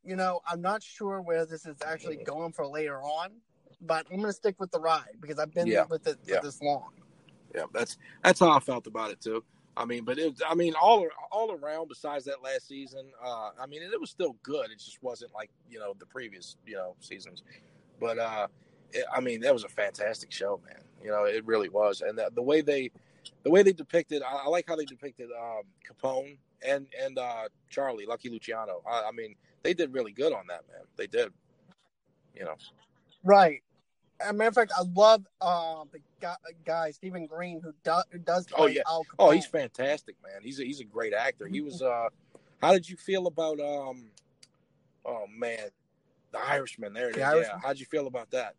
you know, I'm not sure where this is actually going for later on, but I'm gonna stick with the ride because I've been Yeah. with it for Yeah. this long. Yeah, that's that's how I felt about it too. I mean, but it, I mean, all all around, besides that last season, uh, I mean, it was still good. It just wasn't like you know the previous you know seasons. But uh, it, I mean, that was a fantastic show, man. You know, it really was, and the, the way they the way they depicted, I, I like how they depicted um, Capone and and uh, Charlie Lucky Luciano. I, I mean, they did really good on that, man. They did. You know, Right. As a matter of fact, I love um, the guy, guy Stephen Graham who, do, who does play Oh, yeah. Al Capone. Oh, he's fantastic, man. He's a, he's a great actor. He was. [laughs] uh How did you feel about? um Oh man, the Irishman. There it The is. Irishman? Yeah. How'd you feel about that?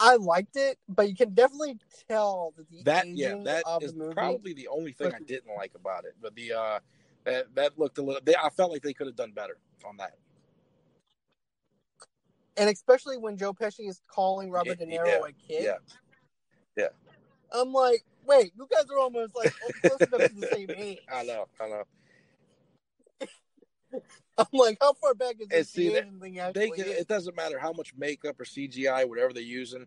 I liked it, but you can definitely tell that the That yeah, that of is the probably the only thing I didn't like about it. But the uh that that looked a little. They, I felt like they could have done better on that. And especially when Joe Pesci is calling Robert Yeah, De Niro yeah, a kid. Yeah. I'm like, wait, you guys are almost like [laughs] close enough to the same age. I know. I know. [laughs] I'm like, how far back is this see, that- thing They can, it doesn't matter how much makeup or CGI, whatever they're using.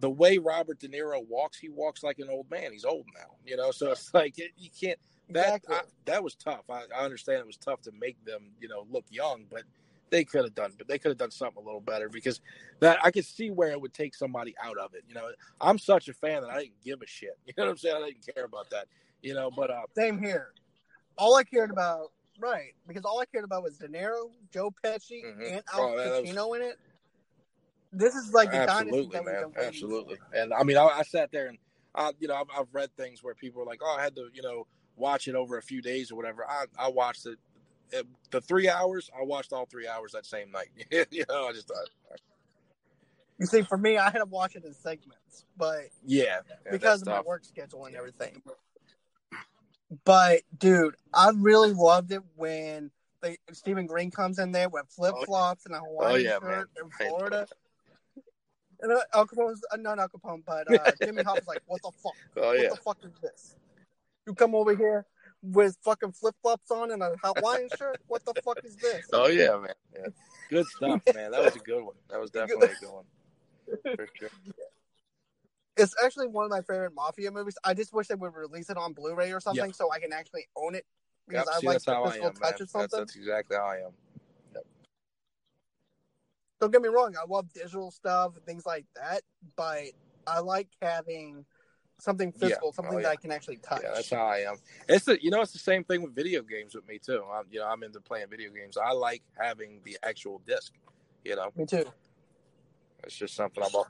The way Robert De Niro walks, he walks like an old man. He's old now, you know. So it's [laughs] like it, you can't. That Exactly. I, that was tough. I, I understand it was tough to make them, you know, look young, but they could have done, but they could have done something a little better because that I could see where it would take somebody out of it. You know, I'm such a fan that I didn't give a shit. [laughs] You know what I'm saying? I didn't care about that. You know, but uh, Same here. All I cared about, right? Because all I cared about was De Niro, Joe Pesci, Mhm. and Al Oh, that was- Pacino in it. This is like the dynasty absolutely, man, absolutely. And I mean, I, I sat there and, I, you know, I've, I've read things where people are like, "Oh, I had to, you know, watch it over a few days or whatever." I, I watched it, the three hours. I watched all three hours that same night. [laughs] you know, I just thought, You see, for me, I had to watch it in segments, but yeah, yeah because of my work schedule and everything. But dude, I really loved it when they Stephen Graham comes in there with flip flops and a Hawaiian Oh, yeah, shirt man. in Florida. And uh, Al Capone's uh, not Al Capone, but uh, [laughs] Jimmy Hoffa's like, "What the fuck? Oh what yeah, the fuck is this? You come over here with fucking flip flops on and a Hawaiian shirt? What the fuck is this?" oh yeah, man. Yeah. Good stuff, man. That was a good one. That was [laughs] definitely a good one. [laughs] For sure. It's actually one of my favorite mafia movies. I just wish they would release it on Blu-ray or something Yep. so I can actually own it because Yep, I see, like that's the physical am, man. touch or something. that's exactly how I am. don't get me wrong, I love digital stuff and things like that, but I like having something Yeah. physical, Oh, something yeah. that I can actually touch. Yeah, that's how I am. It's the, you know, it's the same thing with video games with me too. I'm, you know, I'm into playing video games. I like having the actual disc. You know, Me too. it's just something about.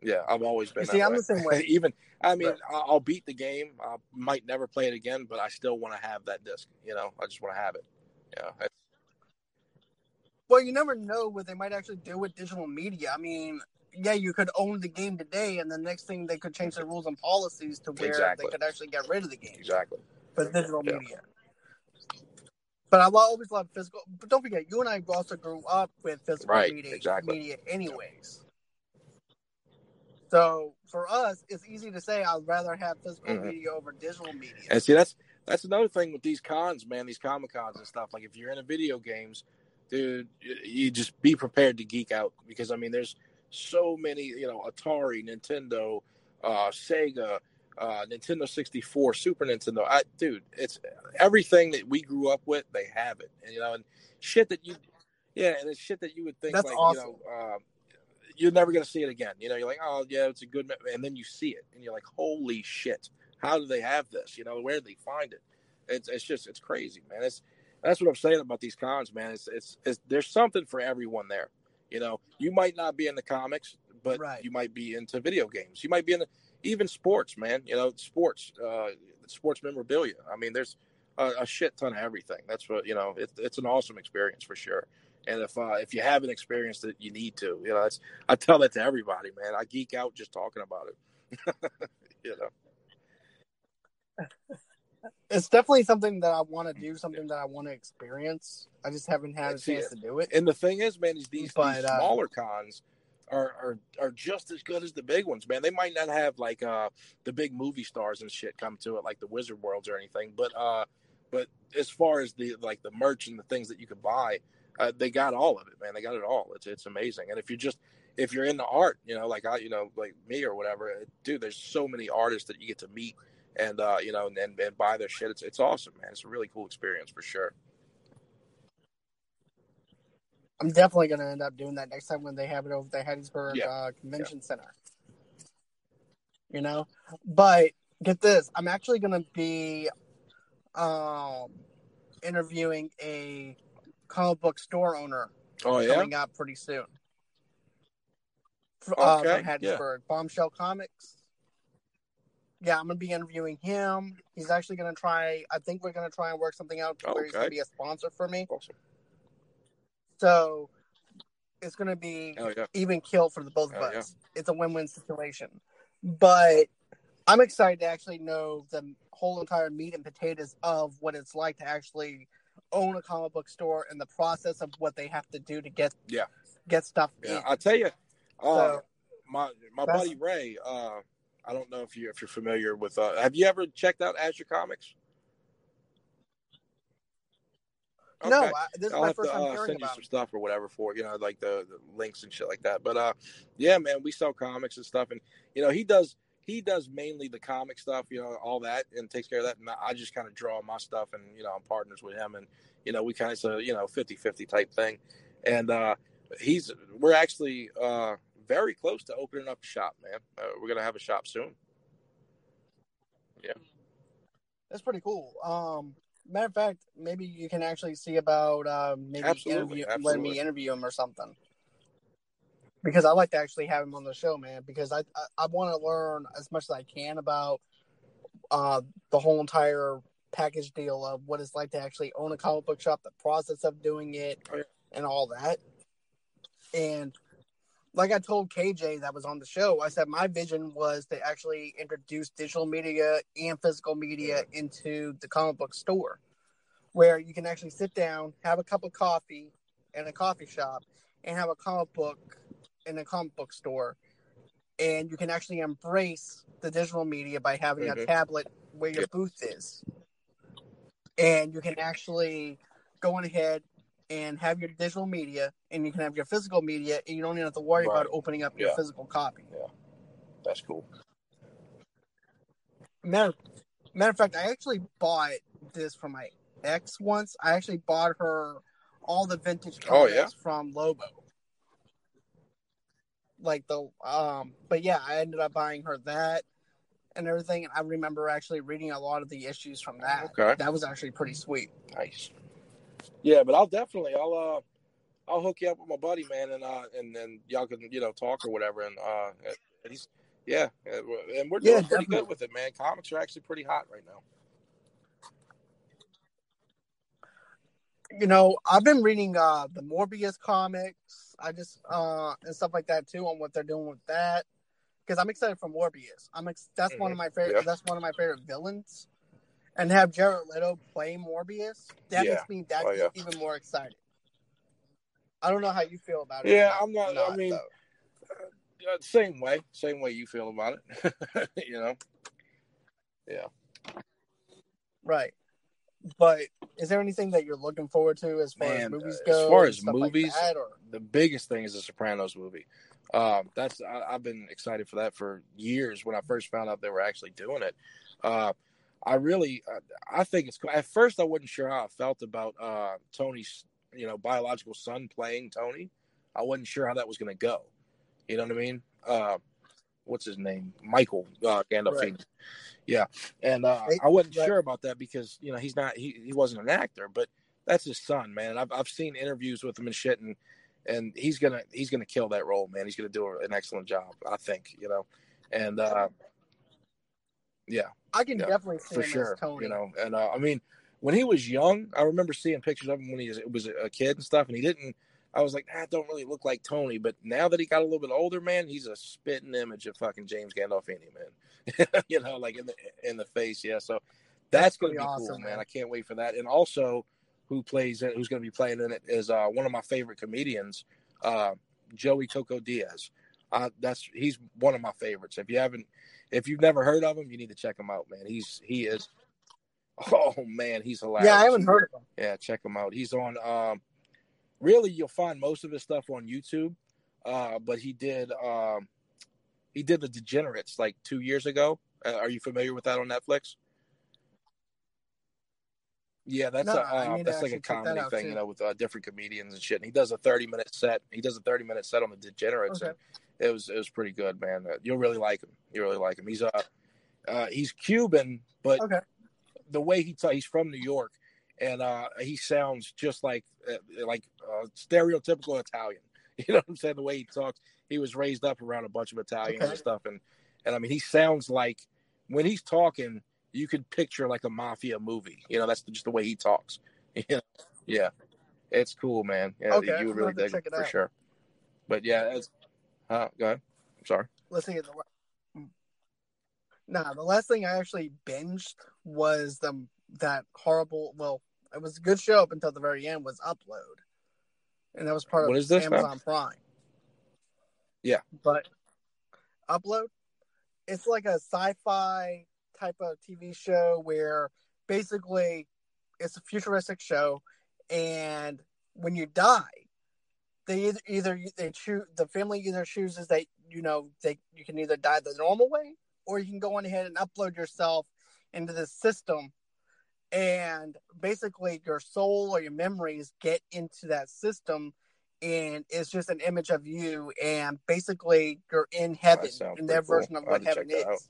Yeah, I've always been. You see, I'm way. the same way. [laughs] Even, I mean, Right. I'll beat the game. I might never play it again, but I still want to have that disc. You know, I just want to have it. Yeah, Well, you never know what they might actually do with digital media. I mean, yeah, you could own the game today, and the next thing they could change the rules and policies to where Exactly. they could actually get rid of the game exactly. But digital Yeah. media. But I always love physical. But don't forget, you and I also grew up with physical Right, media, exactly. media, anyways. So for us, it's easy to say I'd rather have physical Mhm. media over digital media. And see, that's that's another thing with these cons, man. These comic cons and stuff. Like if you're into video games, dude, you just be prepared to geek out because I mean, there's so many. You know, Atari, Nintendo, uh, Sega, uh, Nintendo 64, Super Nintendo. I, dude, it's everything that we grew up with. They have it, and you know, and shit that you, yeah, and it's shit that you would think That's like awesome. you know. Uh, you're never gonna see it again. You know, you're like, oh yeah, it's a good, me-" and then you see it, and you're like, holy shit, how do they have this? You know, where did they find it? It's it's just it's crazy, man. It's that's what I'm saying about these cons, man. It's it's, it's there's something for everyone there. You know, you might not be in the comics, but Right. you might be into video games. You might be in even sports, man. You know, sports, uh, sports memorabilia. I mean, there's a, a shit ton of everything. That's what you know. It's it's an awesome experience for sure. And if uh, if you haven't experienced it, you need to. You know, that's I tell that to everybody, man. I geek out just talking about it. [laughs] you know. It's definitely something that I want to do, something that I want to experience. I just haven't had a That's it. chance to do it. And the thing is, man, is these, But, these uh, smaller cons are, are are just as good as the big ones, man. They might not have like uh the big movie stars and shit come to it like the Wizard Worlds or anything, but uh but as far as the like the merch and the things that you can buy, uh, they got all of it, man. They got it all. It's it's amazing. And if you're just if you're into art, you know, like I, you know, like me or whatever, dude, there's so many artists that you get to meet and uh, you know, and, and, and buy their shit. It's it's awesome, man. It's a really cool experience for sure. I'm definitely going to end up doing that next time when they have it over at the Hattiesburg Yeah. uh, Convention Center. You know, but get this, I'm actually going to be um, interviewing a comic book store owner Oh yeah. coming up pretty soon. F- uh, from Hattiesburg, Bombshell Comics. Yeah, I'm gonna be interviewing him. He's actually gonna try. I think we're gonna try and work something out where he's gonna be a sponsor for me. Awesome. So it's gonna be yeah. even kill for the both of Oh, yeah. us. It's a win-win situation. But I'm excited to actually know the whole entire meat and potatoes of what it's like to actually own a comic book store and the process of what they have to do to get Yeah. get stuff Yeah, in. I tell you, uh, So- my my buddy Ray. Uh, I don't know if you if you're familiar with. Uh, have you ever checked out Azure Comics? No, I, this is I'll my first to time uh, hearing send you about some it. stuff or whatever for you know like the, the links and shit like that. But uh, yeah, man, we sell comics and stuff, and you know he does he does mainly the comic stuff, you know, all that, and takes care of that. And I just kind of draw my stuff, and you know I'm partners with him, and you know we kind of you know 50-50 type thing, and uh, he's we're actually uh very close to opening up a shop, man. Uh, we're gonna have a shop soon. Yeah, that's pretty cool. Um, matter of fact, maybe you can actually see about uh, maybe Absolutely, interview, letting me interview him or something. Because I like to actually have him on the show, man. Because I I, I want to learn as much as I can about uh, the whole entire package deal of what it's like to actually own a comic book shop, the process of doing it, Oh, yeah. and all that. And like I told KJ that was on the show, I said my vision was to actually introduce digital media and physical media into the comic book store, where you can actually sit down, have a cup of coffee in a coffee shop, and have a comic book in a comic book store. And you can actually embrace the digital media by having a Mhm. tablet where your Yeah. booth is. And you can actually go on ahead and have your digital media and you can have your physical media and you don't even have to worry Right. about opening up your physical copy. Yeah. That's cool. Matter, matter of fact, I actually bought this for my ex once. I actually bought her all the vintage Oh, comics yeah? from Lobo. Like the um but yeah, I ended up buying her that and everything. And I remember actually reading a lot of the issues from that. Okay. That was actually pretty sweet. Nice. Yeah, but I'll definitely I'll uh I'll hook you up with my buddy, man, and uh, and then y'all can you know talk or whatever. And uh, he's yeah, and we're doing Yeah, pretty definitely. good with it, man. Comics are actually pretty hot right now. you know, I've been reading uh the Morbius comics. I just uh and stuff like that too on what they're doing with that because I'm excited for Morbius. I'm ex- that's one of my favorite. Yeah. That's one of my favorite villains, and have Jared Leto play Morbius that Yeah. makes me that Oh, yeah. even more excited. I don't know how you feel about it. Yeah, I'm not- I mean, though. Uh, same way, same way you feel about it. [laughs] you know, yeah, right. But is there anything that you're looking forward to as far as movies uh, go? as far as stuff like movies, that, or the biggest thing is the Sopranos movie. Um, that's I, I've been excited for that for years. When I first found out they were actually doing it, uh, I really uh, I think it's cool. At first, I wasn't sure how I felt about uh, Tony's you know biological son playing Tony. I wasn't sure how that was going to go. You know what I mean? Uh, what's his name? Michael uh, Gandolfini. Right. Yeah, and uh, I wasn't right. sure about that because you know he's not he, he wasn't an actor, but that's his son, man. I've I've seen interviews with him and shit, and and he's gonna he's gonna kill that role, man. He's gonna do an excellent job, I think. You know, and uh, yeah, I can Yeah, definitely see for sure. Tony. You know, and uh, I mean, when he was young, I remember seeing pictures of him when he was, was a kid and stuff, and he didn't. I was like, that don't really look like Tony. But now that he got a little bit older, man, he's a spitting image of fucking James Gandolfini, man. [laughs] you know, like in the in the face, yeah. So that's, That's gonna be awesome, cool, man. man. I can't wait for that. And also, who plays it? Who's gonna be playing in it is uh, one of my favorite comedians, uh, Joey Coco Diaz. Uh, that's he's one of my favorites. If you haven't, if you've never heard of him, you need to check him out, man. He's he is. [laughs] Oh man, he's hilarious. Yeah, I haven't heard of him. Yeah, check him out. He's on. Um, really, you'll find most of his stuff on YouTube. Uh, but he did. Um, he did the Degenerates like two years ago. Uh, are you familiar with that on Netflix? Yeah, that's No, a uh, that's like a actually check that comedy thing, too. you know, with uh, different comedians and shit. And he does a thirty minute set. He does a thirty minute set on the Degenerates, Okay. and it was it was pretty good, man. You'll really like him. You really like him. He's uh, uh he's Cuban, but Okay. the way he talks, he's from New York, and uh, he sounds just like uh, like uh, stereotypical Italian. [laughs] You know what I'm saying? The way he talks, he was raised up around a bunch of Italians Okay. and stuff, and and I mean, he sounds like when he's talking, you could picture like a mafia movie. You know, that's just the way he talks. [laughs] You know? Yeah, it's cool, man. Yeah, Okay, you would really gonna have to dig it it for out. sure. But yeah, it's uh, go ahead. I'm sorry. Let's see. The, nah, the last thing I actually binged was the that horrible. Well, it was a good show up until the very end. Was Upload, and that was part What of is this now? Amazon Prime. Yeah. but Upload, it's like a sci-fi type of TV show where basically it's a futuristic show, and when you die, they either, either they choose the family either chooses that you know they you can either die the normal way or you can go on ahead and upload yourself into the system. And basically your soul or your memories get into that system and it's just an image of you and basically you're in heaven sounds in their cool. version of what heaven is.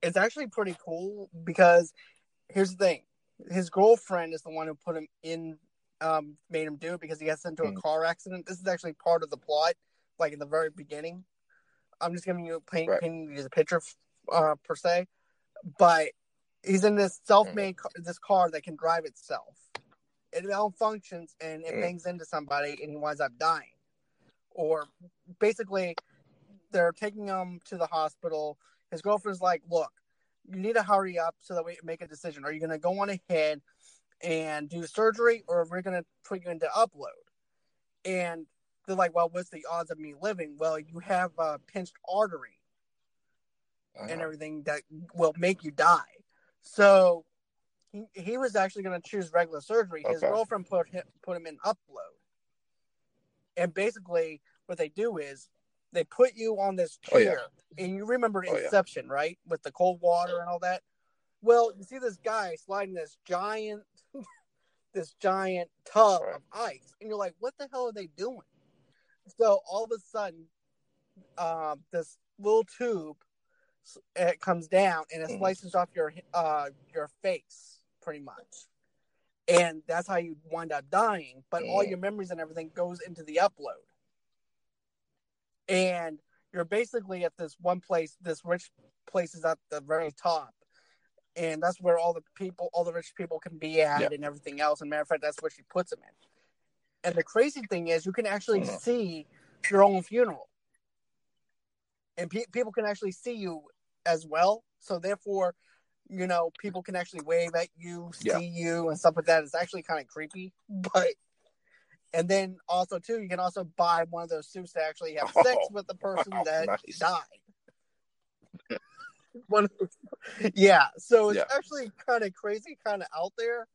It's actually pretty cool because here's the thing. His girlfriend is the one who put him in um made him do it because he gets into a Mhm. car accident this is actually part of the plot like in the very beginning i'm just giving you a paint, Right. painting you the picture uh per se but he's in this self-made Mm. car, this car that can drive itself it malfunctions and it Mm. bangs into somebody and he winds up dying or basically they're taking him to the hospital his girlfriend's like look you need to hurry up so that we can make a decision are you going to go on ahead and do surgery or we're going to put you into upload and they're like well what's the odds of me living well you have a pinched artery and Uh-huh. everything that will make you die. So he, he was actually going to choose regular surgery. His girlfriend put him, put him in upload. And basically, what they do is they put you on this Oh, yeah. chair. And you remember Oh, yeah. Inception, right? With the cold water and all that. Well, you see this guy sliding this giant, this giant tub Right. of ice, and you're like, "What the hell are they doing?" So all of a sudden, um, this little tube it comes down and it Mhm. slices off your uh your face pretty much and that's how you wind up dying. But all Mm. your memories and everything goes into the upload, and you're basically at this one place. This rich place is at the very top, and that's where all the people, all the rich people, can be at, Yeah. and everything else. And matter of fact, that's where she puts them in. And the crazy thing is, you can actually Mhm. see your own funeral, and pe- people can actually see you as well. So therefore, you know, people can actually wave at you, see Yeah. you, and stuff like that. It's actually kind of creepy, [laughs] but. And then also too, you can also buy one of those suits to actually have sex Oh, [laughs] with the person that nice. died. One of [laughs] yeah, so it's Yeah. actually kind of crazy, kind of out there.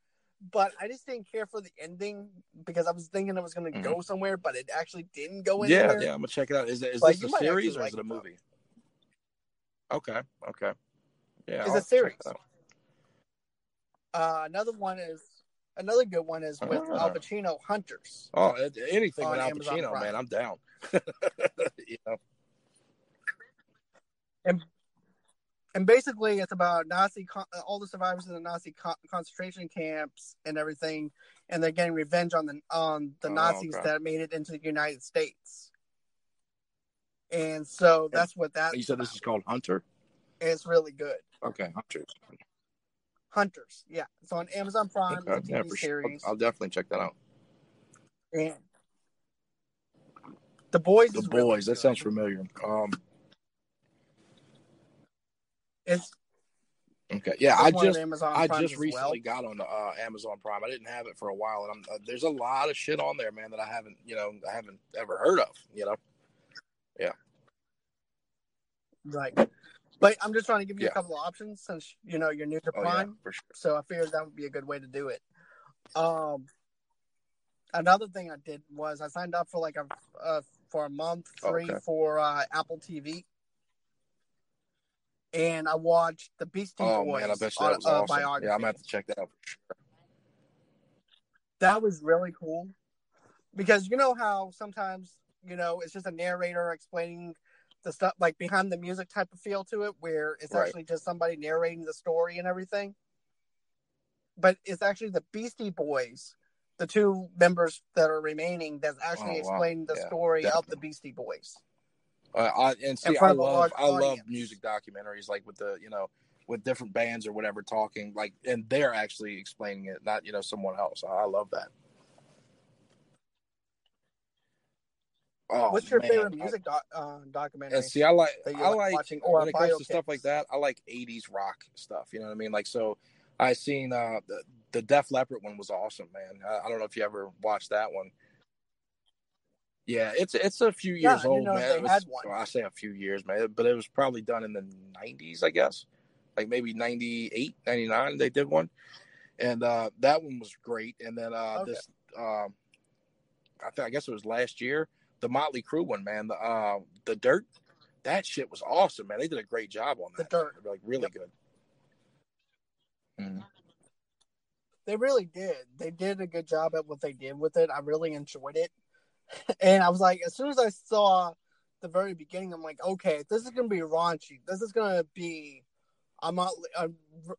But I just didn't care for the ending because I was thinking it was going to Mhm. go somewhere, but it actually didn't go anywhere. yeah, yeah, I'm gonna check it out. Is it is But this a series or like is it a it, movie? Okay, okay. Yeah, It's a have to check series. Uh, another one is another good one is with Ah. Al Pacino, Hunters. Oh, anything with Al Pacino, man, I'm down. [laughs] you know, and basically it's about Nazi con- all the survivors in the Nazi con- concentration camps and everything, and they're getting revenge on the on the Oh, Nazis okay. that made it into the United States. And so that's what that you said this is called Hunter. It's really good. Okay, Hunter. Hunters, yeah, it's on Amazon Prime. Okay, a yeah, TV for sure. I'll, definitely check that out. And the boys, The is really Boys. That good. sounds familiar. Um. It's Okay. Yeah, I just Amazon I Prime just recently well. got on the uh, Amazon Prime. I didn't have it for a while, and I'm, uh, there's a lot of shit on there, man, that I haven't, you know, I haven't ever heard of. You know. Yeah, right. But I'm just trying to give you Yeah. a couple of options since you know you're new to Oh yeah, Prime. sure. So I figured that would be a good way to do it. Um, another thing I did was I signed up for like a uh, for a month free Okay. for uh, Apple TV, and I watched the Beastie Oh Boys man, I bet you that was uh, awesome. biography. Yeah, I'm gonna have to check that out for sure. That was really cool because you know how sometimes you know it's just a narrator explaining the stuff like behind the music type of feel to it where it's Right. actually just somebody narrating the story and everything but it's actually the beastie boys the two members that are remaining that's actually Oh, wow. explaining the Yeah, story of the beastie boys Uh, I, and see, I front of a love I love music documentaries like with the you know with different bands or whatever talking like and they're actually explaining it, not you know someone else. I, I love that. Oh, what's your man. favorite music doc, uh, documentary And see, I like I like like watching, or when it comes to stuff like that. I like '80s rock stuff. You know what I mean? Like so, I seen uh the, the Def Leppard one was awesome, man. I, I don't know if you ever watched that one. Yeah, it's it's a few years didn't old, know man. was- well, I say a few years, man, but it was probably done in the '90s, I guess, like maybe '98, '99. They did one, and uh that one was great. And then uh Okay. this, um, I think I guess it was last year, the Motley Crue one, man. The uh, the Dirt, that shit was awesome, man. They did a great job on The. Dirt. like really Yep. good. Mhm. They really did. They did a good job at what they did with it. I really enjoyed it. And I was like, as soon as I saw the very beginning, I'm like, okay, this is gonna be raunchy. This is gonna be a Motley a,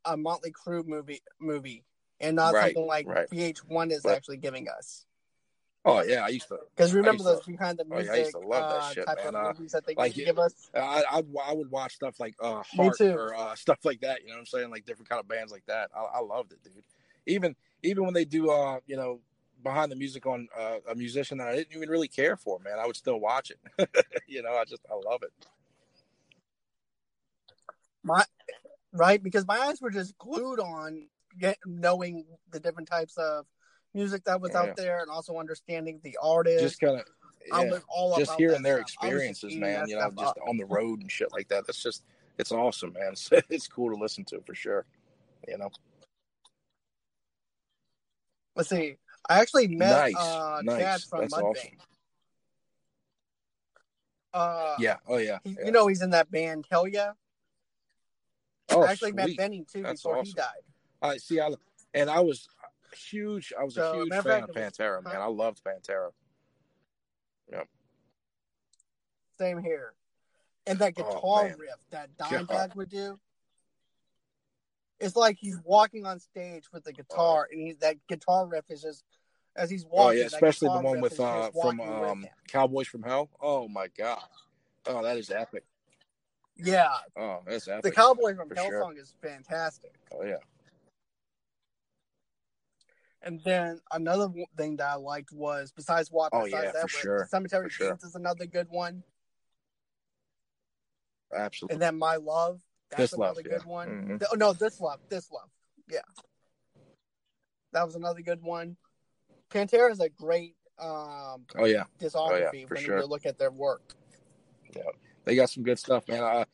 a Motley Crue movie movie, and not Right, something like right. VH1 is But- actually giving us. Oh yeah, I used to. Because remember used to- those behind the oh, yeah, music I used to love that uh, shit, type man. of Uh, movies that they like used to it- give us. I I I would watch stuff like uh Heart or uh, stuff like that. You know what I'm saying? Like different kind of bands like that. I, I loved it, dude. Even even when they do uh you know behind the music on uh, a musician that I didn't even really care for, man, I would still watch it. [laughs] you know, I just I love it. My right because my eyes were just glued on get, knowing the different types of music that was Yeah. out there and also understanding the artist. Just kind of yeah. just about hearing their stuff. I was just experiences, man. You know, just up. on the road and shit like that. That's just it's awesome, man. [laughs] It's, it's cool to listen to for sure. You know, Let's see. I actually met nice, uh, Chad from That's Mudvayne. awesome. Uh, Yeah. Oh yeah. he, yeah. you know he's in that band Hellyeah. oh, I actually met sweet. Vinnie too That's before he died. I see. I and I was huge. I was So, a huge fan fact, of it was- Pantera, man. huh? I loved Pantera. Same here. And that Oh, guitar man. riff that. Dimebag would do. It's like he's walking on stage with the guitar, and he, that guitar riff is just as he's walking. Oh yeah, especially the one with uh from with um. Cowboys from Hell. Oh my god. Oh, that is epic. Yeah, Oh, that's epic. the. Cowboy from Hell sure. song is fantastic. Oh yeah. And then another thing that I liked was besides what Oh, besides yeah, that, sure. Cemetery For sure. Is another good one. Absolutely. And then My Love, that's This Love, another yeah. good one. Mhm. Oh, no, This Love, This Love, yeah, that was another good one. Pantera is a great um, Oh yeah. discography for when sure. you look at their work. Yeah, they got some good stuff, man. Uh,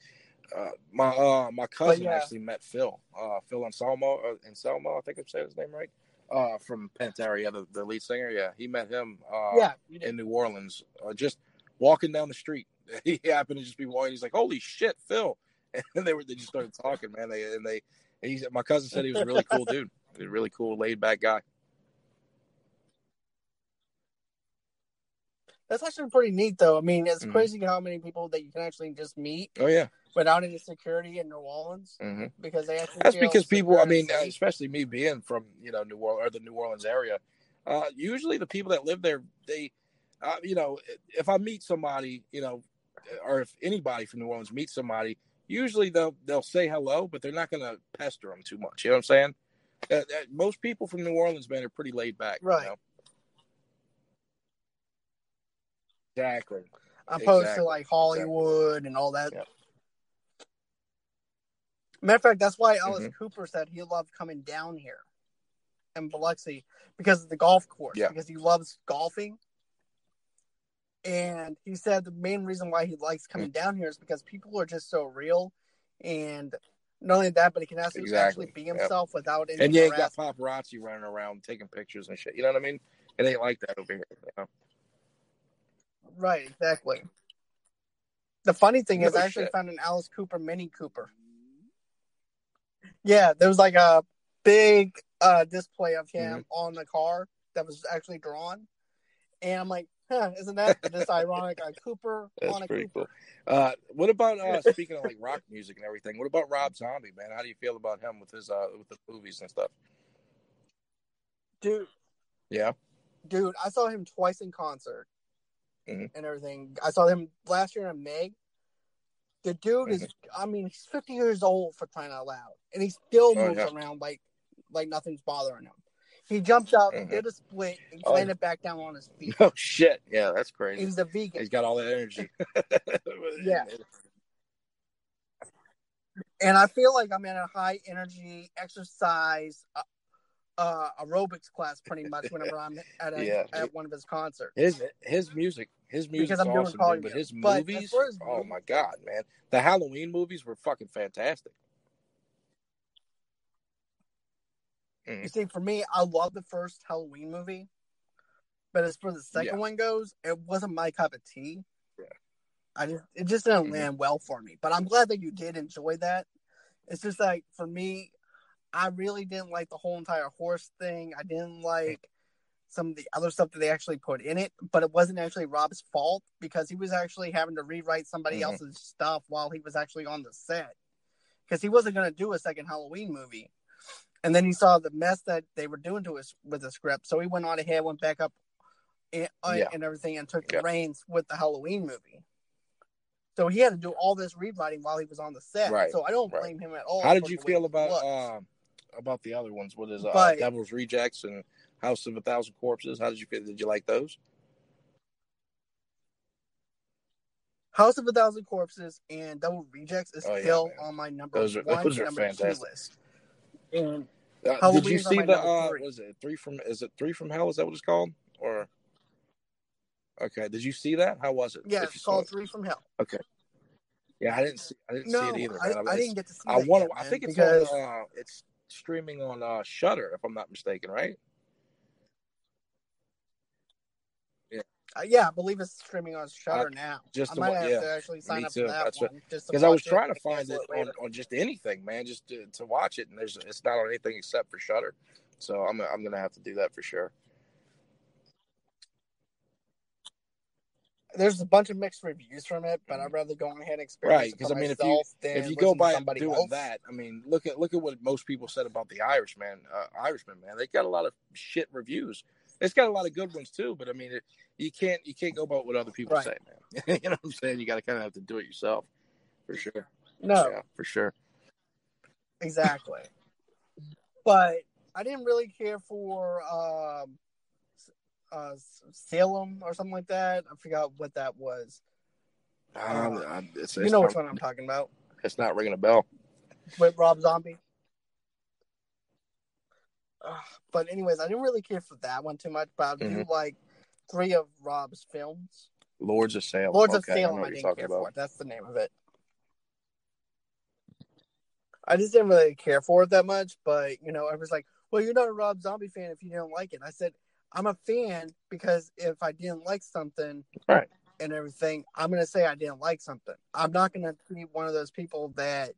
uh, my uh, my cousin yeah. actually met Phil, uh, Phil Anselmo, uh, Anselmo, I think I'm saying his name right, uh, from Pantera, yeah, the, the lead singer. Yeah, he met him uh, yeah, in New Orleans, uh, just walking down the street. [laughs] He happened to just be walking. He's like, "Holy shit, Phil!" [laughs] And they were they just started talking, man. They and they, and he's my cousin said he was a really cool dude, [laughs] He was a really cool, laid back guy. That's actually pretty neat, though. I mean, it's Mhm. crazy how many people that you can actually just meet Oh yeah, without any security in New Orleans hmm because they actually That's because people. I mean, uh, safe. especially me being from you know New Orleans or the New Orleans area. Uh, usually, the people that live there, they, uh, you know, if I meet somebody, you know, or if anybody from New Orleans meets somebody, usually they'll they'll say hello, but they're not going to pester them too much. You know what I'm saying? Uh, uh, most people from New Orleans, man, are pretty laid back. Right. You know? Exactly. opposed Exactly. to like Hollywood and all that. Yep. Matter of fact, that's why Alice Mhm. Cooper said he loved coming down here in Biloxi because of the golf course, Yeah. because he loves golfing. And he said the main reason why he likes coming Mm. down here is because people are just so real, and not only that, but he can actually, Exactly. actually be Yep. himself without any And you ain't got paparazzi running around taking pictures and shit. You know what I mean? It ain't like that over here. You know? Right, exactly. The funny thing is, No I actually found an Alice Cooper Mini Cooper. Yeah, there was like a big uh, display of him Mm-hmm. on the car that was actually drawn, and I'm like, [laughs] isn't that just ironic? A Cooper That's pretty Cooper. cool. Uh, what about uh, [laughs] speaking of like rock music and everything? What about Rob Zombie, man? How do you feel about him with his uh, with the movies and stuff? Dude, Yeah, dude, I saw him twice in concert Mhm. and everything. I saw him last year in Meg. The dude is, Mm-hmm. I mean, he's 50 years old for crying out loud, and he still Oh, moves yeah. around like like nothing's bothering him. He jumped up, Mhm. did a split, and Oh, landed back down on his feet. [laughs] oh shit, yeah, that's crazy. He's a vegan, He's got all that energy. [laughs] Yeah. and I feel like I'm in a high energy exercise uh, uh, aerobics class pretty much [laughs] whenever I'm at a, Yeah. at one of his concerts. His his music, his music I'm awesome, dude, but his But as movies, far as oh movies- my god, man, the Halloween movies were fucking fantastic. You see, for me, I love the first Halloween movie, but as for the second Yeah. one goes, it wasn't my cup of tea. Yeah. I just it just didn't Mhm. land well for me. But I'm glad that you did enjoy that. It's just like for me, I really didn't like the whole entire horse thing. I didn't like some of the other stuff that they actually put in it, but it wasn't actually Rob's fault because he was actually having to rewrite somebody Mhm. else's stuff while he was actually on the set. Because he wasn't going to do a second Halloween movie. And then he saw the mess that they were doing to us with the script. So he went on ahead, went back up and, uh, Yeah. and everything and took the Yeah. reins with the Halloween movie. So he had to do all this rewriting while he was on the set. Right, So I don't right. blame him at all. How did you feel about um about the other ones? What is uh, But- Devil's Rejects and House of a Thousand Corpses? How did you feel? Did you like those? House of a Thousand Corpses and Devil's Rejects is Oh, yeah, still man. on my number Those are- one those are and number fantastic. two list. And Uh, did you see the uh, three. was it three from? Is it three from hell? Is that what it's called? Or okay, did you see that? How was it? yeah, it's called it? Three from Hell. Okay. Yeah, I didn't see. I didn't No, see it either. I, man. I didn't get to see it. I want to. I think it's because on. Uh, it's streaming on uh, Shudder, if I'm not mistaken, right? Uh, yeah, I believe it's streaming on Shudder now. just I might have yeah, to actually sign up too. for that That's one Because I was trying to find it on, on just anything, man, just to, to watch it, and there's it's not on anything except for Shudder. So I'm I'm gonna have to do that for sure. there's a bunch of mixed reviews from it, but I'd rather go ahead and experience Right, it 'cause, for I mean, if you- if you go by somebody doing else. that, I mean, look at look at what most people said about the Irishman. Uh, Irishman, man, they got a lot of shit reviews. It's got a lot of good ones too, but I mean, it, you can't you can't go about what other people Right. say, man. [laughs] you know what I'm saying? You got to kind of have to do it yourself, for sure. No, Yeah, for sure. exactly. [laughs] but I didn't really care for um, uh, Salem or something like that. I forgot what that was. Um, uh, it's, you it's know not, which one I'm talking about It's not ringing a bell. with Rob Zombie. Uh, but anyways, I didn't really care for that one too much. But I do Mhm. like three of Rob's films. Lords of Salem. Lords of Okay, I know Salem, what I, didn't care about. for. That's the name of it. I just didn't really care for it that much, but you know, I was like, "Well, you're not a Rob Zombie fan if you didn't like it." I said, "I'm a fan because if I didn't like something, Right. and everything, I'm gonna say I didn't like something. I'm not gonna be one of those people that,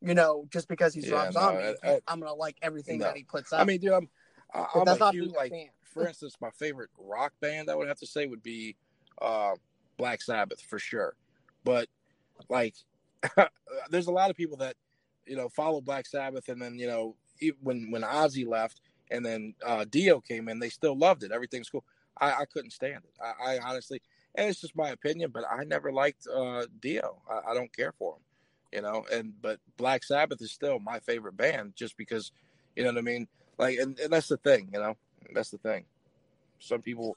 you know, just because he's Yeah, Rob no, Zombie, I- I'm gonna like everything No. that he puts out. I mean, dude, I'm I- I'm that's a not huge like. fan. For instance, my favorite rock band I would have to say would be uh, Black Sabbath for sure. But like, [laughs] there's a lot of people that you know follow Black Sabbath, and then you know when when Ozzy left, and then uh, Dio came in, they still loved it. Everything's cool. I, I couldn't stand it. I, I honestly, and it's just my opinion, but I never liked uh, Dio. I, I don't care for him, you know. And but Black Sabbath is still my favorite band, just because, you know what I mean. Like, and, and that's the thing, you know. That's the thing. Some people,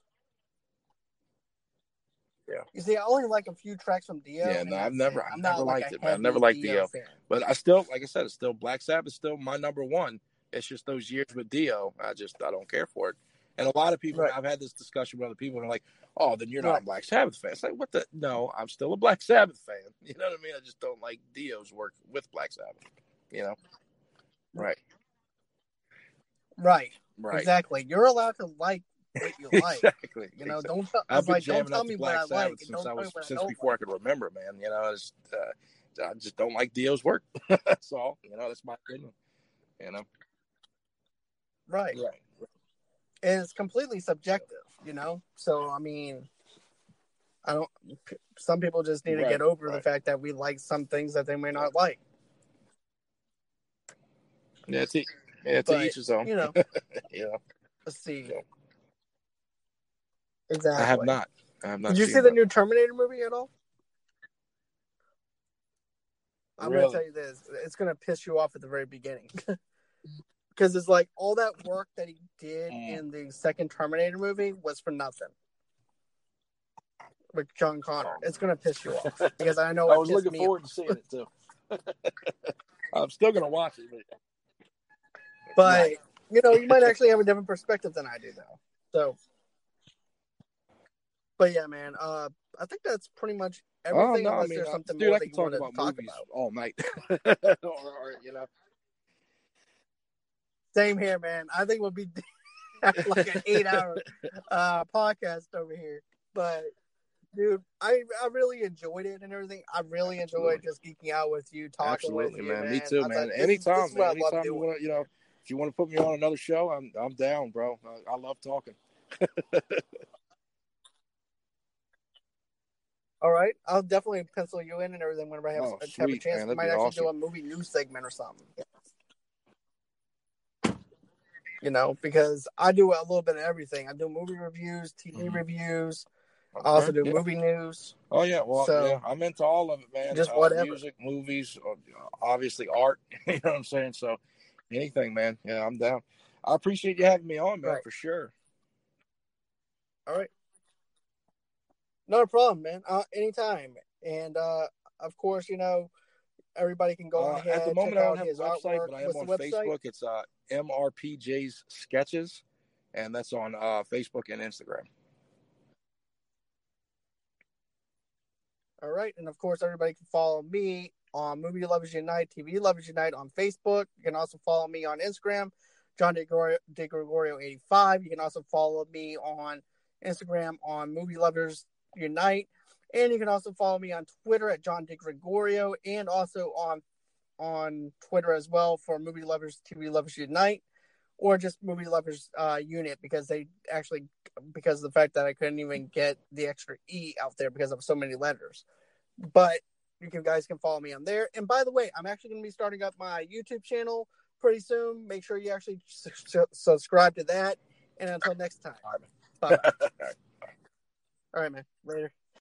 yeah. you see, I only like a few tracks from Dio. Yeah, no, I've never- I've never like liked it, man. I've never liked Dio. fan. but I still, like I said, it's still Black Sabbath is still my number one. It's just those years with Dio, I just I don't care for it. And a lot of people, Right. I've had this discussion with other people, and they're like, "Oh, then you're not a Black Sabbath fan." It's like, what the? No, I'm still a Black Sabbath fan. [laughs] You know what I mean? I just don't like Dio's work with Black Sabbath. You know? Right. Right, Right. exactly. You're allowed to like what you [laughs] like. exactly. You know, don't tell, I I've been like, don't jamming tell out me to what I Black like. Sabbath and since I was I since before I could remember, man. You know, I just, uh, I just don't like Dio's work. [laughs] that's all. You know, that's my opinion. You know, Right. right. And it's completely subjective, you know. So I mean, I don't. Some people just need to get over the fact that we like some things that they may not like. Yeah, to, yeah, to But, each his own. You know, [laughs] you know, let's see. Yeah. Exactly. I have not. I have not. Did you seen see the new Terminator movie at all? I'm Really? gonna tell you this: it's gonna piss you off at the very beginning, [laughs] because it's like all that work that he did Mm. in the second Terminator movie was for nothing. With John Connor, it's gonna piss you off [laughs] because I know I was looking forward off. to seeing it too. [laughs] I'm still gonna watch it, but But you know, you might actually have a different perspective than I do, though. So, but yeah, man. Uh, I think that's pretty much everything. oh no, I mean, there's something dude, more I can talk about talk movies about. all night, [laughs] or, or you know, Same here, man. I think we'll be [laughs] like an eight-hour [laughs] uh, podcast over here. But dude, I I really enjoyed it and everything. I really enjoyed just geeking out with you, talking absolutely, with you, man. Me too, man. this Anytime, this man. Anytime you want to, you know, if you want to put me on another show, I'm I'm down, bro. I, I love talking. [laughs] All right, I'll definitely pencil you in and everything whenever I have, Oh, have a chance. man. we might actually awesome. do a movie news segment or something. You know, because I do a little bit of everything. I do movie reviews, TV Mhm. reviews. I also do Yeah. movie news. Oh yeah, well, So- yeah, I'm into all of it, man. Just Uh, whatever. music, movies, uh, obviously art. [laughs] you know what I'm saying? So anything, man. Yeah, I'm down. I appreciate you having me on, man, Right. for sure. All right. No problem, man. Uh, anytime. And uh, of course, you know, everybody can go Uh, ahead at the moment, I don't have his a website, artwork. but I am What's on? Facebook. It's uh, MRPJ's Sketches, and that's on uh, Facebook and Instagram. All right, and of course, everybody can follow me on Movie Lovers Unite, TV Lovers Unite on Facebook. You can also follow me on Instagram, John DeGregorio, DeGregorio85. You can also follow me on Instagram on Movie Lovers Unite, and you can also follow me on Twitter at John DeGregorio, and also on on Twitter as well for Movie Lovers TV Lovers Unite, or just Movie Lovers uh, Unit because they actually because of the fact that I couldn't even get the extra E out there because of so many letters. But you can, guys can follow me on there. And by the way, I'm actually going to be starting up my YouTube channel pretty soon. Make sure you actually su- subscribe to that. And until next time. All right, man. Bye. [laughs] All right, man. Later.